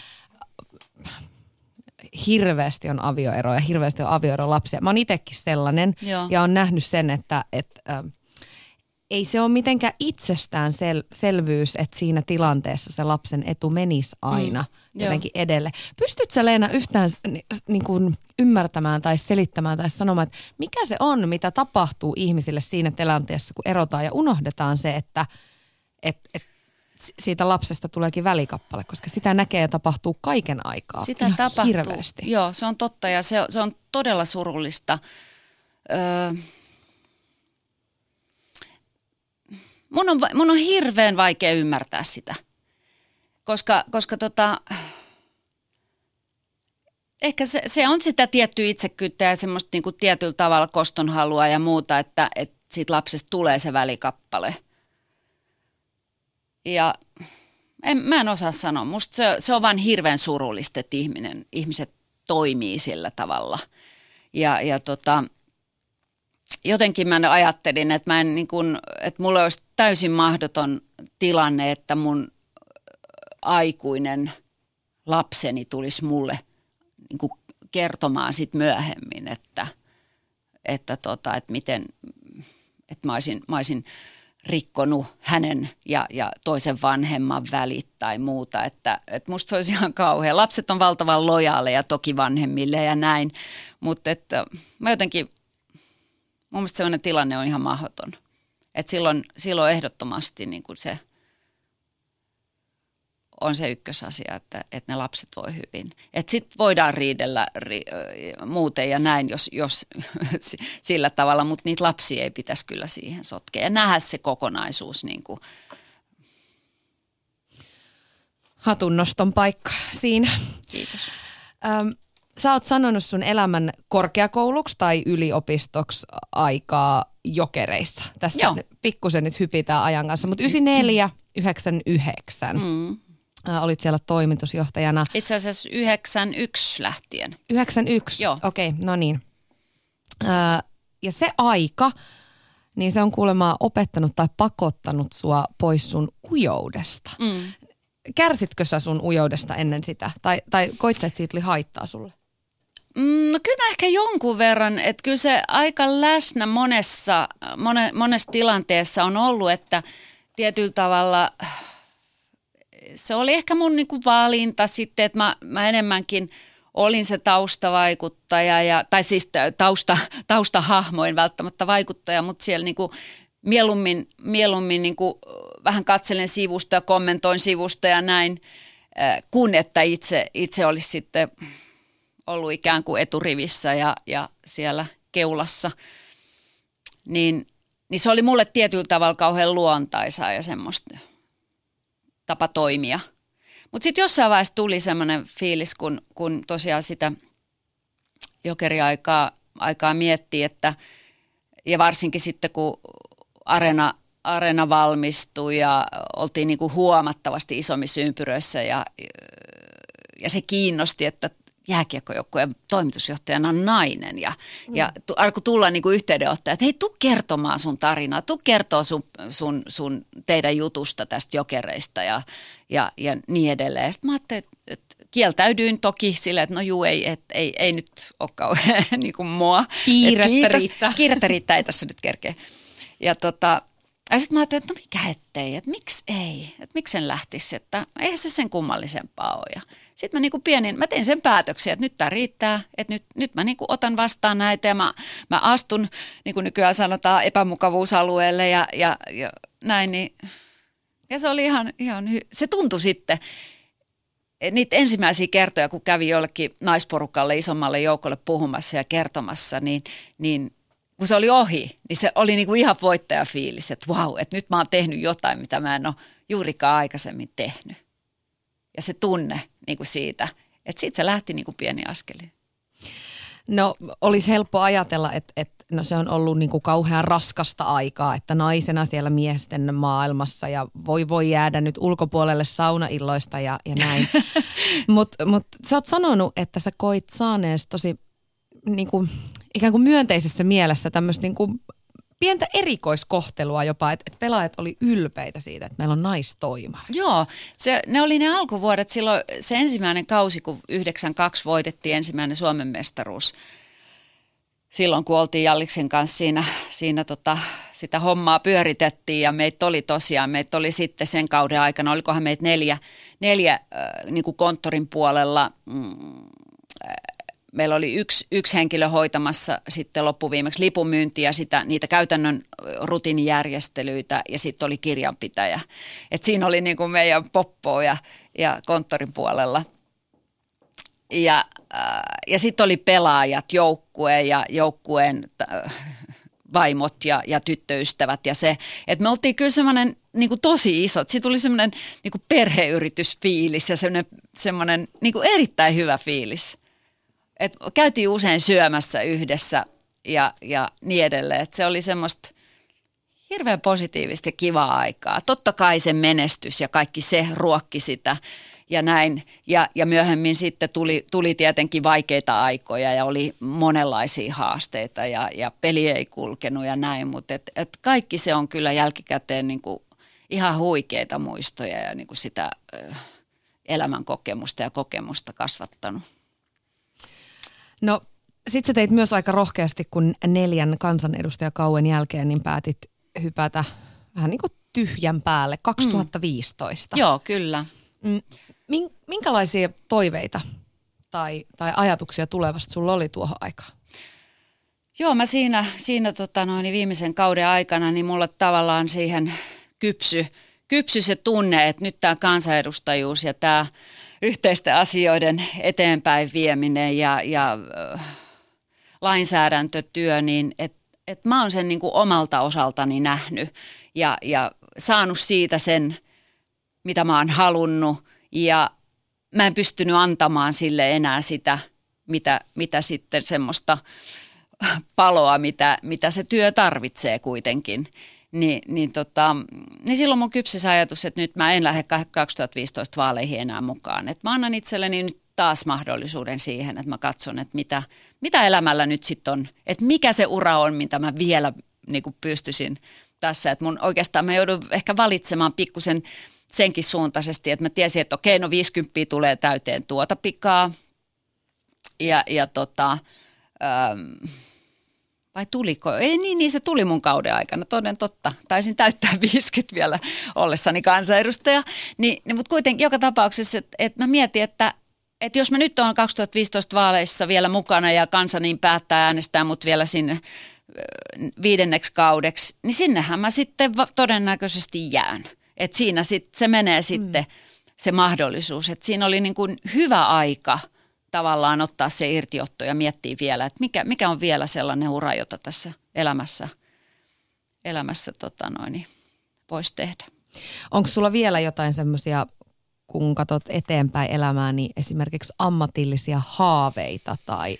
Hirveästi on avioeroja, hirveästi on avioerolapsia. Mä oon itsekin sellainen Joo. ja on nähnyt sen, että, että äh, ei se ole mitenkään itsestään sel- selvyys, että siinä tilanteessa se lapsen etu menisi aina Mm, mm, joo. jotenkin edelle. Pystytkö sä Leena yhtään ni- niin kuin ymmärtämään tai selittämään tai sanomaan, että mikä se on, mitä tapahtuu ihmisille siinä tilanteessa, kun erotaan ja unohdetaan se, että et, et si- siitä lapsesta tuleekin välikappale, koska sitä näkee ja tapahtuu kaiken aikaa. Sitä Ihan tapahtuu. Hirveästi. Joo, se on totta ja se, se on todella surullista. Öö, mun, on, mun on hirveän vaikea ymmärtää sitä, koska, koska tota, ehkä se, se on sitä tiettyä itsekyyttä ja semmoista niin kuin tietyllä tavalla kostonhalua ja muuta, että, että siitä lapsesta tulee se välikappale. Ja en, mä en osaa sanoa. Musta se, se on vain hirveän surullista, että ihminen, ihmiset toimii sillä tavalla. Ja, ja tota, jotenkin mä ajattelin, että, mä en, niin kun, että mulla olisi täysin mahdoton tilanne, että mun aikuinen lapseni tulisi mulle niin kuin kertomaan sit myöhemmin, että, että, tota, että miten, että mä olisin, mä olisin rikkonut hänen ja, ja toisen vanhemman välit tai muuta. Että, että musta se olisi ihan kauhea. Lapset on valtavan lojaaleja toki vanhemmille ja näin, mutta että mä jotenkin, mun mielestä sellainen tilanne on ihan mahdoton. Että silloin, silloin ehdottomasti niin kuin se – on se ykkösasia, että, että ne lapset voi hyvin. Sitten voidaan riidellä ri, muuten ja näin, jos, jos (laughs) sillä tavalla, mutta niitä lapsia ei pitäisi kyllä siihen sotkea. Ja nähdä se kokonaisuus niin kuin. Hatunnoston paikka siinä. Kiitos. Ähm, sä oot sanonut sun elämän korkeakouluksi tai yliopistoksi aikaa jokereissa. Tässä Joo. pikkusen nyt hypitään ajan kanssa, mutta 94, 99. Mm. Olit siellä toimitusjohtajana. Itse asiassa 91 lähtien. 91? Joo. Okei, okay, no niin. Ja se aika, niin se on kuulemma opettanut tai pakottanut sua pois sun ujoudesta. Mm. Kärsitkö sä sun ujoudesta ennen sitä? Tai, tai koit sä, että siitä oli haittaa sulle? Mm, no kyllä mä ehkä jonkun verran, että kyllä se aika läsnä monessa, mone, monessa tilanteessa on ollut, että tietyllä tavalla se oli ehkä mun niin kuin valinta sitten, että mä, mä enemmänkin olin se taustavaikuttaja, ja, tai siis tausta, taustahahmoin välttämättä vaikuttaja, mutta siellä niin kuin mieluummin, mieluummin niin kuin vähän katselen sivusta ja kommentoin sivusta ja näin, kun että itse, itse olisi sitten ollut ikään kuin eturivissä ja, ja siellä keulassa. Niin, niin se oli mulle tietyllä tavalla kauhean luontaisaa ja semmoista tapa toimia. Mutta sitten jossain vaiheessa tuli semmoinen fiilis, kun, kun tosiaan sitä jokeriaikaa aikaa miettii, että ja varsinkin sitten kun arena, arena valmistui ja oltiin niin kuin huomattavasti isommissa ympyröissä ja, ja se kiinnosti, että jääkiekkojoukkueen toimitusjohtajana on nainen ja, mm. ja alkoi tulla niin kuin yhteydenottoja, että hei, tu kertomaan sun tarinaa, tu kertoo sun, sun, sun teidän jutusta tästä jokereista ja, ja, ja niin edelleen. Sitten mä ajattelin, että, kieltäydyin toki silleen, että no juu, ei, et, ei, ei nyt ole kauhean (laughs) niin kuin mua. Kiirettä riittää. Kiirettä riittää, ei tässä nyt kerkeä. Ja tota, ja sitten mä ajattelin, että no mikä ettei, että miksi ei, että miksi sen lähtisi, että eihän se sen kummallisempaa ole. Ja sitten mä niinku pienin, mä tein sen päätöksen, että nyt tämä riittää, että nyt, nyt mä niinku otan vastaan näitä ja mä, mä astun, niin kuin nykyään sanotaan, epämukavuusalueelle ja, ja, ja näin. Niin, ja se oli ihan, ihan hy- se tuntui sitten, niitä ensimmäisiä kertoja, kun kävi jollekin naisporukalle, isommalle joukolle puhumassa ja kertomassa, niin, niin kun se oli ohi, niin se oli niinku ihan voittajafiilis, että vau, että nyt mä oon tehnyt jotain, mitä mä en ole juurikaan aikaisemmin tehnyt. Ja se tunne niin kuin siitä, että siitä se lähti niin kuin pieni askeli. No olisi helppo ajatella, että, että no se on ollut niin kuin kauhean raskasta aikaa, että naisena siellä miesten maailmassa ja voi voi jäädä nyt ulkopuolelle saunailloista ja, ja näin. (laughs) Mutta mut sä oot sanonut, että sä koit saaneesi tosi niin kuin, ikään kuin myönteisessä mielessä tämmöistä niin kuin pientä erikoiskohtelua jopa, että, että pelaajat oli ylpeitä siitä, että meillä on naistoimari. Joo, se, ne oli ne alkuvuodet silloin, se ensimmäinen kausi, kun 92 voitettiin ensimmäinen Suomen mestaruus. Silloin kun oltiin Jalliksen kanssa siinä, siinä tota, sitä hommaa pyöritettiin ja meitä oli tosiaan, meitä oli sitten sen kauden aikana, olikohan meitä neljä, neljä äh, niin kuin konttorin puolella mm, meillä oli yksi, yksi henkilö hoitamassa sitten loppuviimeksi lipunmyyntiä, sitä, niitä käytännön rutiinijärjestelyitä ja sitten oli kirjanpitäjä. Et siinä oli niin kuin meidän poppoa ja, ja konttorin puolella. Ja, ja sitten oli pelaajat, joukkue ja joukkueen vaimot ja, ja tyttöystävät ja se, että me oltiin kyllä semmoinen niin tosi iso, siitä tuli semmoinen niin perheyritysfiilis ja semmoinen, semmoinen niin erittäin hyvä fiilis – et käytiin usein syömässä yhdessä ja, ja niin edelleen. Et se oli semmoista hirveän positiivista ja kivaa aikaa. Totta kai se menestys ja kaikki se ruokki sitä ja näin. Ja, ja myöhemmin sitten tuli, tuli tietenkin vaikeita aikoja ja oli monenlaisia haasteita ja, ja peli ei kulkenut ja näin. Mutta et, et kaikki se on kyllä jälkikäteen niin ihan huikeita muistoja ja niin kuin sitä elämän kokemusta ja kokemusta kasvattanut. No sitten sä teit myös aika rohkeasti, kun neljän kansanedustajakauen jälkeen niin päätit hypätä vähän niin kuin tyhjän päälle 2015. Mm. Joo, kyllä. Mm. Minkälaisia toiveita tai, tai ajatuksia tulevasta sulla oli tuohon aikaan? Joo, mä siinä, siinä tota noin, viimeisen kauden aikana, niin mulla tavallaan siihen kypsy, kypsy se tunne, että nyt tämä kansanedustajuus ja tämä yhteisten asioiden eteenpäin vieminen ja, ja lainsäädäntötyö, niin että et mä oon sen niin kuin omalta osaltani nähnyt ja, ja saanut siitä sen, mitä mä oon halunnut ja mä en pystynyt antamaan sille enää sitä, mitä, mitä sitten semmoista paloa, mitä, mitä se työ tarvitsee kuitenkin. Ni, niin, tota, niin silloin mun kypsys ajatus, että nyt mä en lähde 2015 vaaleihin enää mukaan. Et mä annan itselleni nyt taas mahdollisuuden siihen, että mä katson, että mitä, mitä elämällä nyt sitten on, että mikä se ura on, mitä mä vielä niin kuin pystyisin tässä. Että mun oikeastaan mä joudun ehkä valitsemaan pikkusen senkin suuntaisesti, että mä tiesin, että okei, no 50 tulee täyteen tuota pikaa. Ja, ja tota, ähm, vai tuliko? Ei niin, niin se tuli mun kauden aikana, toden totta. Taisin täyttää (laughs) 50 vielä ollessani kansanedustaja. Niin, niin, mutta kuitenkin joka tapauksessa, että, että mä mietin, että, että jos mä nyt oon 2015 vaaleissa vielä mukana ja kansa niin päättää äänestää mut vielä sinne viidenneksi kaudeksi, niin sinnehän mä sitten todennäköisesti jään. Että siinä sit, se menee sitten mm. se mahdollisuus. Että siinä oli niin kuin hyvä aika tavallaan ottaa se irtiotto ja miettiä vielä, että mikä, mikä on vielä sellainen ura, jota tässä elämässä, elämässä tota noin, voisi tehdä. Onko sulla vielä jotain semmoisia kun katsot eteenpäin elämää, niin esimerkiksi ammatillisia haaveita tai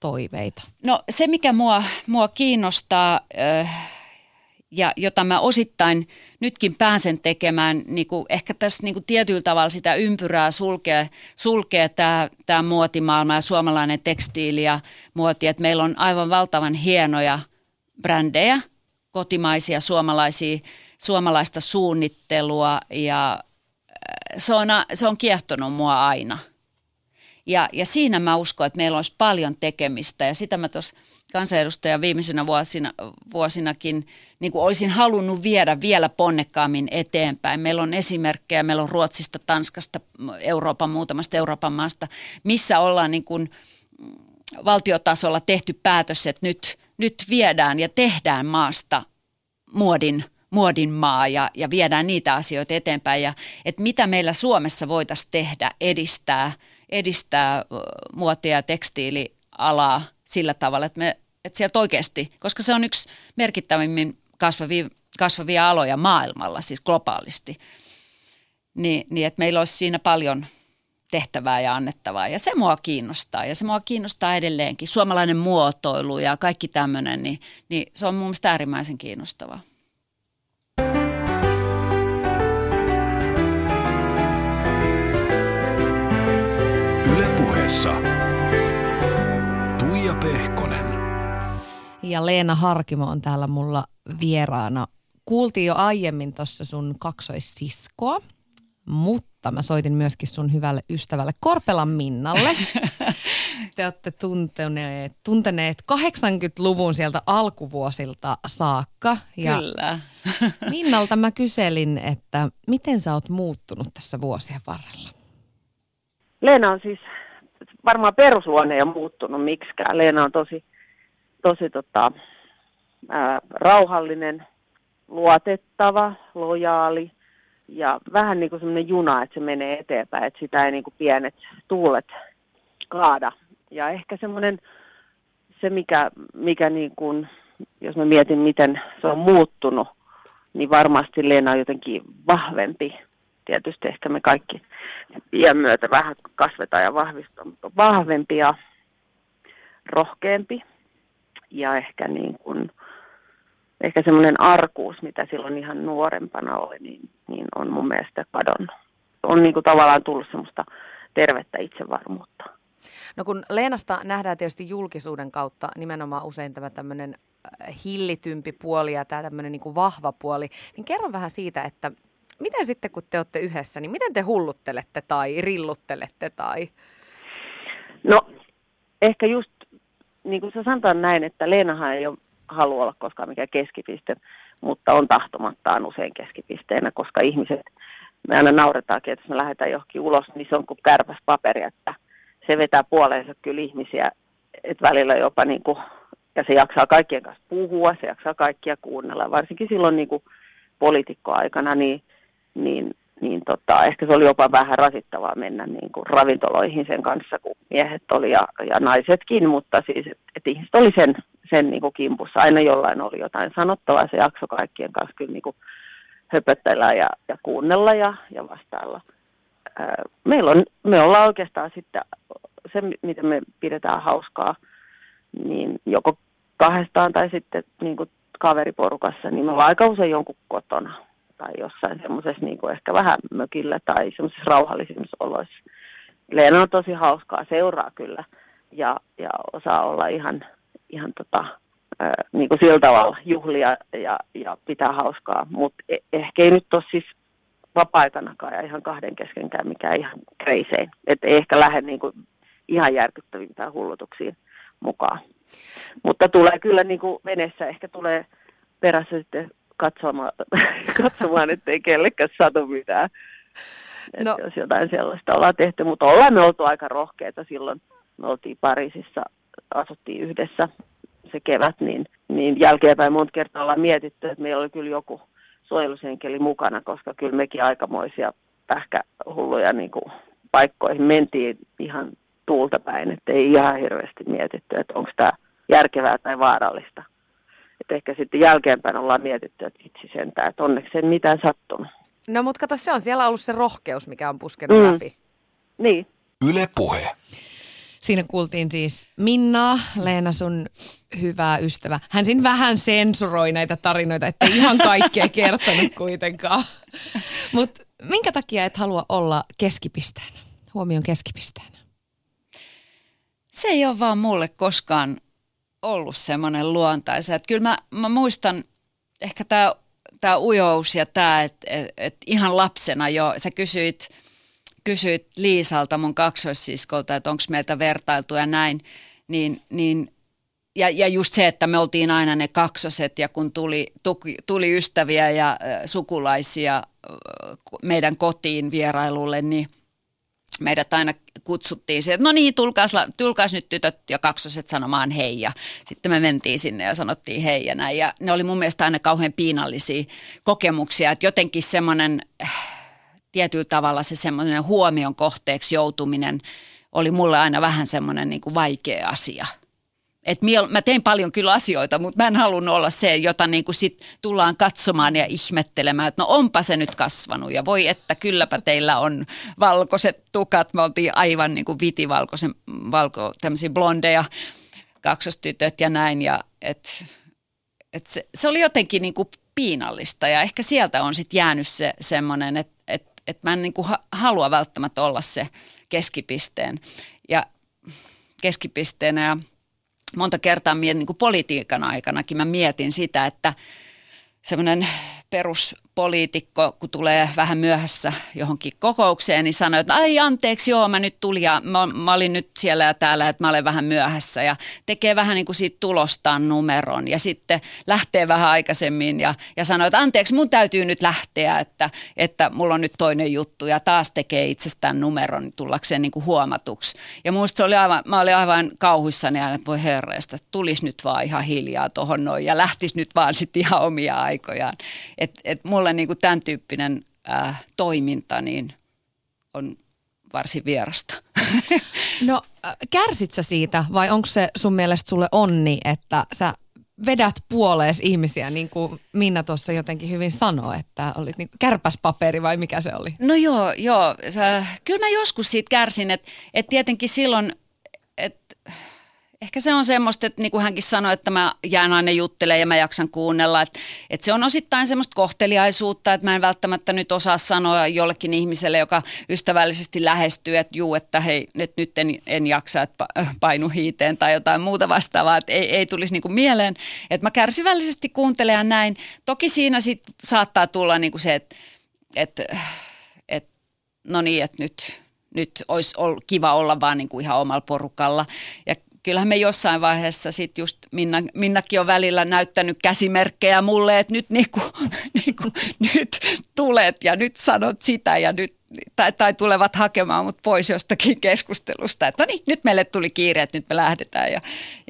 toiveita? No se, mikä mua, mua kiinnostaa ja jota mä osittain nytkin pääsen tekemään, niin kuin ehkä tässä niin kuin tietyllä tavalla sitä ympyrää sulkee, sulkee tämä, tämä muotimaailma ja suomalainen tekstiili ja muoti, että meillä on aivan valtavan hienoja brändejä, kotimaisia suomalaisia, suomalaista suunnittelua ja se on, se on kiehtonut mua aina. Ja, ja siinä mä uskon, että meillä olisi paljon tekemistä ja sitä mä tuossa kansanedustajan viimeisenä vuosina, vuosinakin niin kuin olisin halunnut viedä vielä ponnekkaammin eteenpäin. Meillä on esimerkkejä, meillä on Ruotsista, Tanskasta, Euroopan muutamasta Euroopan maasta, missä ollaan niin kuin valtiotasolla tehty päätös, että nyt, nyt viedään ja tehdään maasta muodin muodin maa ja, ja viedään niitä asioita eteenpäin. Ja että mitä meillä Suomessa voitaisiin tehdä, edistää, edistää muotia ja tekstiilialaa sillä tavalla, että, me, että sieltä oikeasti, koska se on yksi merkittävimmin kasvavia, kasvavia aloja maailmalla, siis globaalisti, niin, niin että meillä olisi siinä paljon tehtävää ja annettavaa. Ja se mua kiinnostaa ja se mua kiinnostaa edelleenkin. Suomalainen muotoilu ja kaikki tämmöinen, niin, niin se on mun mielestä äärimmäisen kiinnostavaa. Puheessa Tuija Pehkonen. Ja Leena Harkimo on täällä mulla vieraana. Kuultiin jo aiemmin tuossa sun kaksoissiskoa, mutta mä soitin myöskin sun hyvälle ystävälle Korpelan Minnalle. (laughs) Te olette tunteneet, tunteneet 80-luvun sieltä alkuvuosilta saakka. Ja Kyllä. (laughs) Minnalta mä kyselin, että miten sä oot muuttunut tässä vuosien varrella? Leena on siis varmaan perusluonne ei ole muuttunut miksikään. Leena on tosi, tosi tota, ää, rauhallinen, luotettava, lojaali ja vähän niin kuin semmoinen juna, että se menee eteenpäin, että sitä ei niin kuin pienet tuulet kaada. Ja ehkä semmoinen se, mikä, mikä niin kuin, jos mä mietin, miten se on muuttunut, niin varmasti Leena on jotenkin vahvempi tietysti ehkä me kaikki iän myötä vähän kasvetaan ja vahvistutaan, mutta vahvempi ja rohkeampi ja ehkä niin kuin, ehkä semmoinen arkuus, mitä silloin ihan nuorempana oli, niin, niin on mun mielestä kadonnut. On niin kuin tavallaan tullut semmoista tervettä itsevarmuutta. No kun Leenasta nähdään tietysti julkisuuden kautta nimenomaan usein tämä tämmöinen äh, hillitympi puoli ja tämä tämmöinen niin kuin vahva puoli, niin kerro vähän siitä, että miten sitten kun te olette yhdessä, niin miten te hulluttelette tai rilluttelette tai? No ehkä just niin kuin sä sanotaan näin, että Leenahan ei ole halua olla koskaan mikään keskipiste, mutta on tahtomattaan usein keskipisteenä, koska ihmiset, me aina nauretaankin, että jos me lähdetään johonkin ulos, niin se on kuin kärpäs paperi, että se vetää puoleensa kyllä ihmisiä, että välillä jopa niin kuin, ja se jaksaa kaikkien kanssa puhua, se jaksaa kaikkia kuunnella, varsinkin silloin niin kuin poliitikkoaikana, niin, niin, niin tota, ehkä se oli jopa vähän rasittavaa mennä niin kuin ravintoloihin sen kanssa, kun miehet oli ja, ja naisetkin, mutta siis, että et ihmiset oli sen, sen niin kuin kimpussa, aina jollain oli jotain sanottavaa, se jakso kaikkien kanssa kyllä niin kuin höpöttellä ja, ja kuunnella ja, ja vastailla. Meillä on, me ollaan oikeastaan sitten se, mitä me pidetään hauskaa, niin joko kahdestaan tai sitten niin kuin kaveriporukassa, niin me ollaan aika usein jonkun kotona tai jossain semmoisessa niin ehkä vähän mökillä tai semmoisessa rauhallisimmissa oloissa. Leena on tosi hauskaa, seuraa kyllä ja, ja osaa olla ihan, ihan tota, niin kuin sillä tavalla juhlia ja, ja pitää hauskaa, mutta e- ehkä ei nyt ole siis vapaa-aikanakaan ja ihan kahden keskenkään mikään ihan kreisein. Että ei ehkä lähde niin kuin ihan järkyttävimpään hullutuksiin mukaan. Mutta tulee kyllä niin kuin venessä, ehkä tulee perässä sitten katsomaan, (laughs) katsomaan ettei kellekään satu mitään. No. jos jotain sellaista ollaan tehty, mutta ollaan me oltu aika rohkeita silloin. Me oltiin Pariisissa, asuttiin yhdessä se kevät, niin, niin jälkeenpäin monta kertaa ollaan mietitty, että meillä oli kyllä joku suojelusenkeli mukana, koska kyllä mekin aikamoisia pähkähulluja niin kuin paikkoihin mentiin ihan tuulta päin, että ei ihan hirveästi mietitty, että onko tämä järkevää tai vaarallista. Et ehkä sitten jälkeenpäin ollaan mietitty, että itse sentään, että onneksi ei mitään sattunut. No mutta kato, se on siellä ollut se rohkeus, mikä on puskenut mm. läpi. Niin. Yle Puhe. Siinä kuultiin siis Minna, Leena sun hyvä ystävä. Hän siinä vähän sensuroi näitä tarinoita, että ihan kaikkea kertonut kuitenkaan. Mutta minkä takia et halua olla keskipisteenä, huomion keskipisteenä? Se ei ole vaan mulle koskaan ollut semmoinen luontaisa. Että kyllä mä, mä muistan ehkä tämä tää ujous ja tämä, että et, et ihan lapsena jo, sä kysyit – kysyit Liisalta, mun kaksoissiskolta, että onko meiltä vertailtu ja näin, niin, niin ja, ja just se, että me oltiin aina ne kaksoset ja kun tuli, tuli, tuli ystäviä ja äh, sukulaisia äh, meidän kotiin vierailulle, niin meidät aina kutsuttiin siihen, että no niin, tulkaas, tulkaas nyt tytöt ja kaksoset sanomaan hei. Ja sitten me mentiin sinne ja sanottiin hei ja näin. Ja ne oli mun mielestä aina kauhean piinallisia kokemuksia, että jotenkin semmoinen... Äh, tietyllä tavalla se semmoinen huomion kohteeksi joutuminen oli mulle aina vähän semmoinen niin kuin vaikea asia. Et mä tein paljon kyllä asioita, mutta mä en halunnut olla se, jota niin kuin sit tullaan katsomaan ja ihmettelemään, että no onpa se nyt kasvanut ja voi että kylläpä teillä on valkoiset tukat. Me oltiin aivan niin kuin vitivalkoisen, valko, tämmöisiä blondeja, kaksostytöt ja näin. Ja et, et se, se, oli jotenkin niin kuin piinallista ja ehkä sieltä on sitten jäänyt se semmoinen, että että mä en niin kuin halua välttämättä olla se keskipisteen ja keskipisteenä ja monta kertaa mietin niin kuin politiikan aikanakin mä mietin sitä, että semmoinen peruspoliitikko, kun tulee vähän myöhässä johonkin kokoukseen, niin sanoo, että ai anteeksi, joo, mä nyt tulin ja mä, mä olin nyt siellä ja täällä, että mä olen vähän myöhässä ja tekee vähän niin kuin siitä tulostaan numeron ja sitten lähtee vähän aikaisemmin ja, ja sanoo, että anteeksi, mun täytyy nyt lähteä, että, että mulla on nyt toinen juttu ja taas tekee itsestään numeron tullakseen niin kuin huomatuksi. Ja muista se oli aivan, mä olin aivan kauhuissani aina, että voi herreistä, tulisi nyt vaan ihan hiljaa tuohon noin ja lähtisi nyt vaan sitten ihan omia aikojaan. Että et mulle niinku tämän tyyppinen äh, toiminta niin on varsin vierasta. (laughs) No äh, kärsit sä siitä vai onko se sun mielestä sulle onni, että sä vedät puolees ihmisiä, niin kuin Minna tuossa jotenkin hyvin sanoi, että olit niin kärpäspaperi vai mikä se oli? No joo, joo. Kyllä mä joskus siitä kärsin, että, että tietenkin silloin, ehkä se on semmoista, että niin kuin hänkin sanoi, että mä jään aina juttelemaan ja mä jaksan kuunnella. Että, että se on osittain semmoista kohteliaisuutta, että mä en välttämättä nyt osaa sanoa jollekin ihmiselle, joka ystävällisesti lähestyy, että juu, että hei, nyt, nyt en, en jaksa, että painu hiiteen tai jotain muuta vastaavaa, että ei, ei tulisi niin kuin mieleen. Että mä kärsivällisesti kuuntelen näin. Toki siinä sit saattaa tulla niin kuin se, että, että, että no niin, että nyt, nyt olisi kiva olla vaan niin kuin ihan omalla porukalla. Ja kyllähän me jossain vaiheessa sitten just Minna, Minnakin on välillä näyttänyt käsimerkkejä mulle, että nyt, niinku, (laughs) niinku, nyt tulet ja nyt sanot sitä ja nyt tai, tai tulevat hakemaan mut pois jostakin keskustelusta, että no niin, nyt meille tuli kiire, että nyt me lähdetään ja,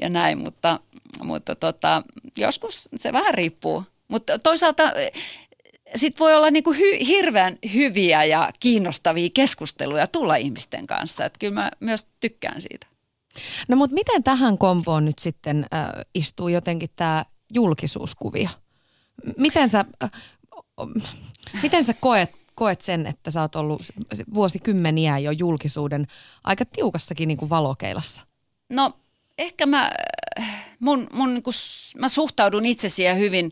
ja näin, mutta, mutta tota, joskus se vähän riippuu. Mutta toisaalta sitten voi olla niinku hy, hirveän hyviä ja kiinnostavia keskusteluja tulla ihmisten kanssa, että kyllä mä myös tykkään siitä. No mutta miten tähän kompoon nyt sitten äh, istuu jotenkin tämä julkisuuskuvio? Miten sä, äh, miten sä koet, koet sen, että sä oot ollut vuosikymmeniä jo julkisuuden aika tiukassakin niin kuin valokeilassa? No ehkä mä, mun, mun niin kuin, mä suhtaudun itse siihen hyvin,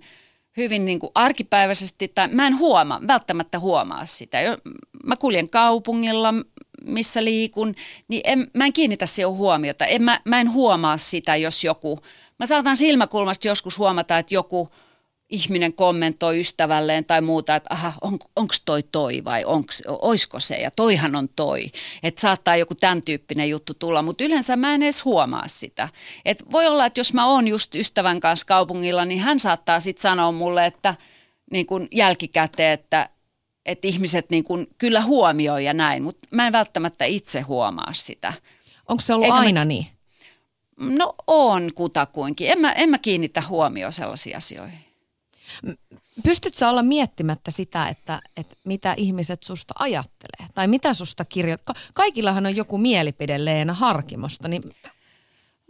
hyvin niin kuin arkipäiväisesti, tai mä en huomaa, välttämättä huomaa sitä. Mä kuljen kaupungilla, missä liikun, niin en, mä en kiinnitä siihen huomiota. En, mä, mä en huomaa sitä, jos joku, mä saatan silmäkulmasta joskus huomata, että joku ihminen kommentoi ystävälleen tai muuta, että aha, on, onko toi toi vai onks, oisko se ja toihan on toi. Että saattaa joku tämän tyyppinen juttu tulla, mutta yleensä mä en edes huomaa sitä. Et voi olla, että jos mä oon just ystävän kanssa kaupungilla, niin hän saattaa sitten sanoa mulle, että niin kuin jälkikäteen, että että ihmiset niin kuin kyllä huomioi ja näin, mutta mä en välttämättä itse huomaa sitä. Onko se ollut Eikä aina mä... niin? No on kutakuinkin. En mä, en mä kiinnitä huomioon sellaisiin asioihin. Pystytkö olla miettimättä sitä, että, että mitä ihmiset susta ajattelee? Tai mitä susta kirjoittaa? Kaikillahan on joku mielipide Leena Harkimosta. Niin...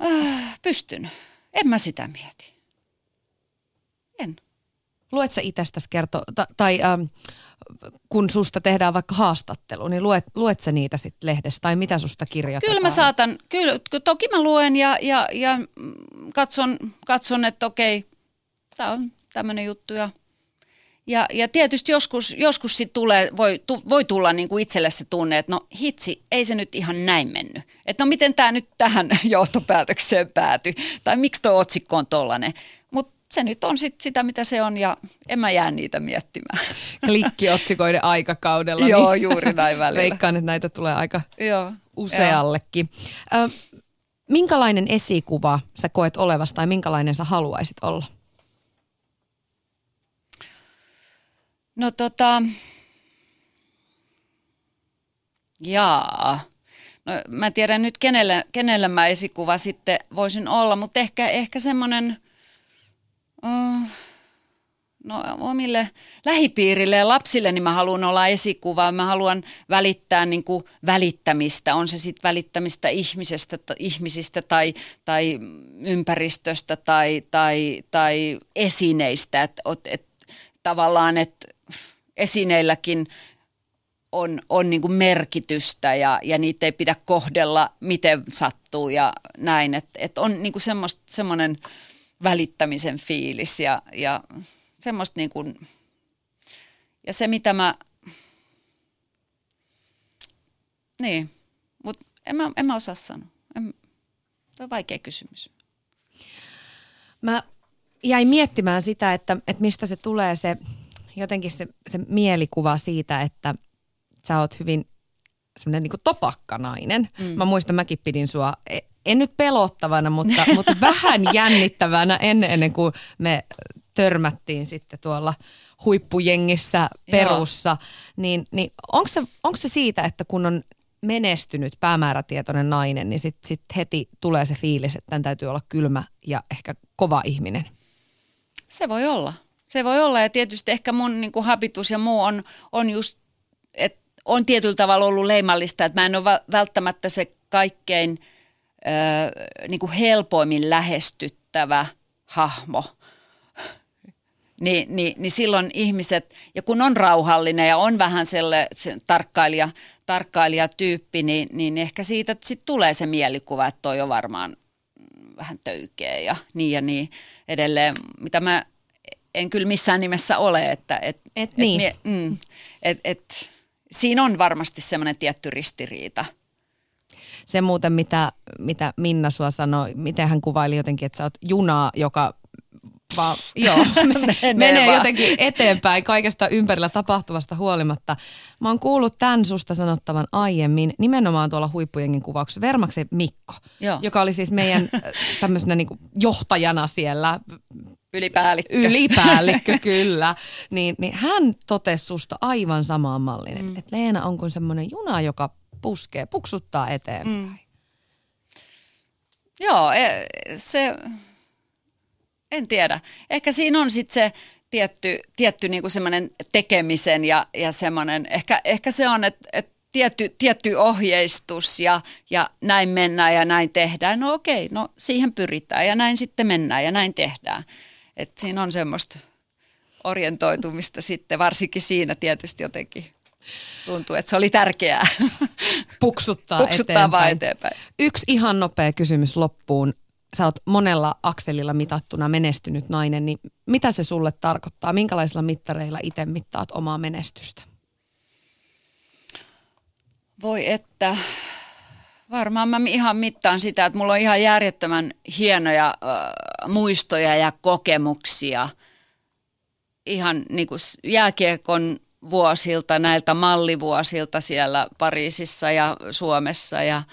Äh, pystyn. En mä sitä mieti. En. Luet sä itsestäsi kerto, tai, tai ähm, kun susta tehdään vaikka haastattelu, niin luet, luet sä niitä sitten lehdestä tai mitä susta kirjoitetaan? Kyllä mä saatan, kyllä, toki mä luen ja, ja, ja katson, katson, että okei, tämä on tämmöinen juttu ja ja, ja tietysti joskus, joskus sit tulee, voi, tu, voi tulla niin kuin itselle se tunne, että no hitsi, ei se nyt ihan näin mennyt. Että no miten tämä nyt tähän (laughs) johtopäätökseen päätyi, tai miksi tuo otsikko on tollainen se nyt on sit sitä, mitä se on ja en mä jää niitä miettimään. Klikkiotsikoiden aikakaudella. Joo, niin juuri näin välillä. Veikkaan, että näitä tulee aika Joo, useallekin. Ö, minkälainen esikuva sä koet olevasta tai minkälainen sä haluaisit olla? No tota, jaa. No, mä tiedän nyt kenelle, kenelle mä esikuva sitten voisin olla, mutta ehkä, ehkä semmoinen – Mm. No, omille lähipiirille ja lapsille niin mä haluan olla esikuva. Mä haluan välittää niin kuin välittämistä. On se sitten välittämistä ihmisestä, ihmisistä tai, tai ympäristöstä tai, tai, tai esineistä. Et, et, tavallaan, että esineilläkin on, on niin kuin merkitystä ja, ja niitä ei pidä kohdella miten sattuu ja näin. Että et on niin kuin semmoinen välittämisen fiilis ja, ja semmoista niin kuin, ja se mitä mä, niin, mutta en mä, en mä osaa sanoa. En, Tuo on vaikea kysymys. Mä jäin miettimään sitä, että, että mistä se tulee se jotenkin se, se mielikuva siitä, että sä oot hyvin semmoinen niin topakkanainen. Mm. Mä muistan, mäkin pidin sua e, en nyt pelottavana, mutta, (laughs) mutta vähän jännittävänä ennen, ennen kuin me törmättiin sitten tuolla huippujengissä perussa. Niin, niin onko se, onko se siitä, että kun on menestynyt päämäärätietoinen nainen, niin sitten sit heti tulee se fiilis, että tämän täytyy olla kylmä ja ehkä kova ihminen? Se voi olla. Se voi olla ja tietysti ehkä mun niin kuin habitus ja muu on, on just, että on tietyllä tavalla ollut leimallista, että mä en ole välttämättä se kaikkein – niin kuin helpoimmin lähestyttävä hahmo. Ni, niin, niin silloin ihmiset, ja kun on rauhallinen ja on vähän selle, se tarkkailija, tarkkailijatyyppi, niin, niin ehkä siitä sit tulee se mielikuva, että toi on varmaan vähän töykeä ja niin ja niin edelleen, mitä mä en kyllä missään nimessä ole, että et, Et niin. et, mm, et, et, siinä on varmasti semmoinen tietty ristiriita. Se muuten, mitä, mitä Minna sua sanoi, miten hän kuvaili jotenkin, että sä oot junaa, joka vaan, (laughs) joo, menee, menee vaan. jotenkin eteenpäin kaikesta ympärillä tapahtuvasta huolimatta. Mä oon kuullut tämän susta sanottavan aiemmin, nimenomaan tuolla huippujengin kuvauksessa, Vermaksen Mikko, Joo. joka oli siis meidän äh, tämmöisenä niin johtajana siellä, Ylipäällikkö. ylipäällikkö (laughs) kyllä, niin, niin hän totesi susta aivan samaan malliin, että et Leena on kuin semmoinen juna, joka puskee, puksuttaa eteenpäin. Mm. Joo, e- se, en tiedä. Ehkä siinä on sitten se tietty, tietty niinku semmoinen tekemisen ja, ja semmoinen, ehkä, ehkä se on, että et tietty, tietty ohjeistus ja, ja näin mennään ja näin tehdään. No okei, no siihen pyritään ja näin sitten mennään ja näin tehdään. Et siinä on semmoista orientoitumista sitten, varsinkin siinä tietysti jotenkin tuntuu, että se oli tärkeää. Puksuttaa, Puksuttaa eteenpäin. vaan eteenpäin. Yksi ihan nopea kysymys loppuun. Sä oot monella akselilla mitattuna menestynyt nainen, niin mitä se sulle tarkoittaa? Minkälaisilla mittareilla itse mittaat omaa menestystä? Voi että, varmaan mä ihan mittaan sitä, että mulla on ihan järjettömän hienoja äh, muistoja ja kokemuksia ihan niin kuin jääkiekon vuosilta, näiltä mallivuosilta siellä Pariisissa ja Suomessa ja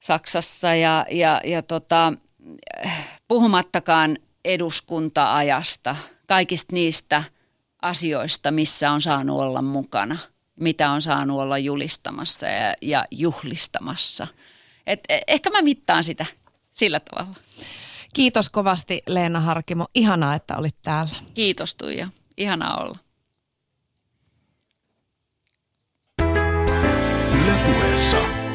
Saksassa ja, ja, ja tota, puhumattakaan eduskunta-ajasta, kaikista niistä asioista, missä on saanut olla mukana, mitä on saanut olla julistamassa ja, ja juhlistamassa. Et eh, ehkä mä mittaan sitä sillä tavalla. Kiitos kovasti Leena Harkimo. Ihanaa, että olit täällä. Kiitos Tuija, ihanaa olla. Yle Puheessa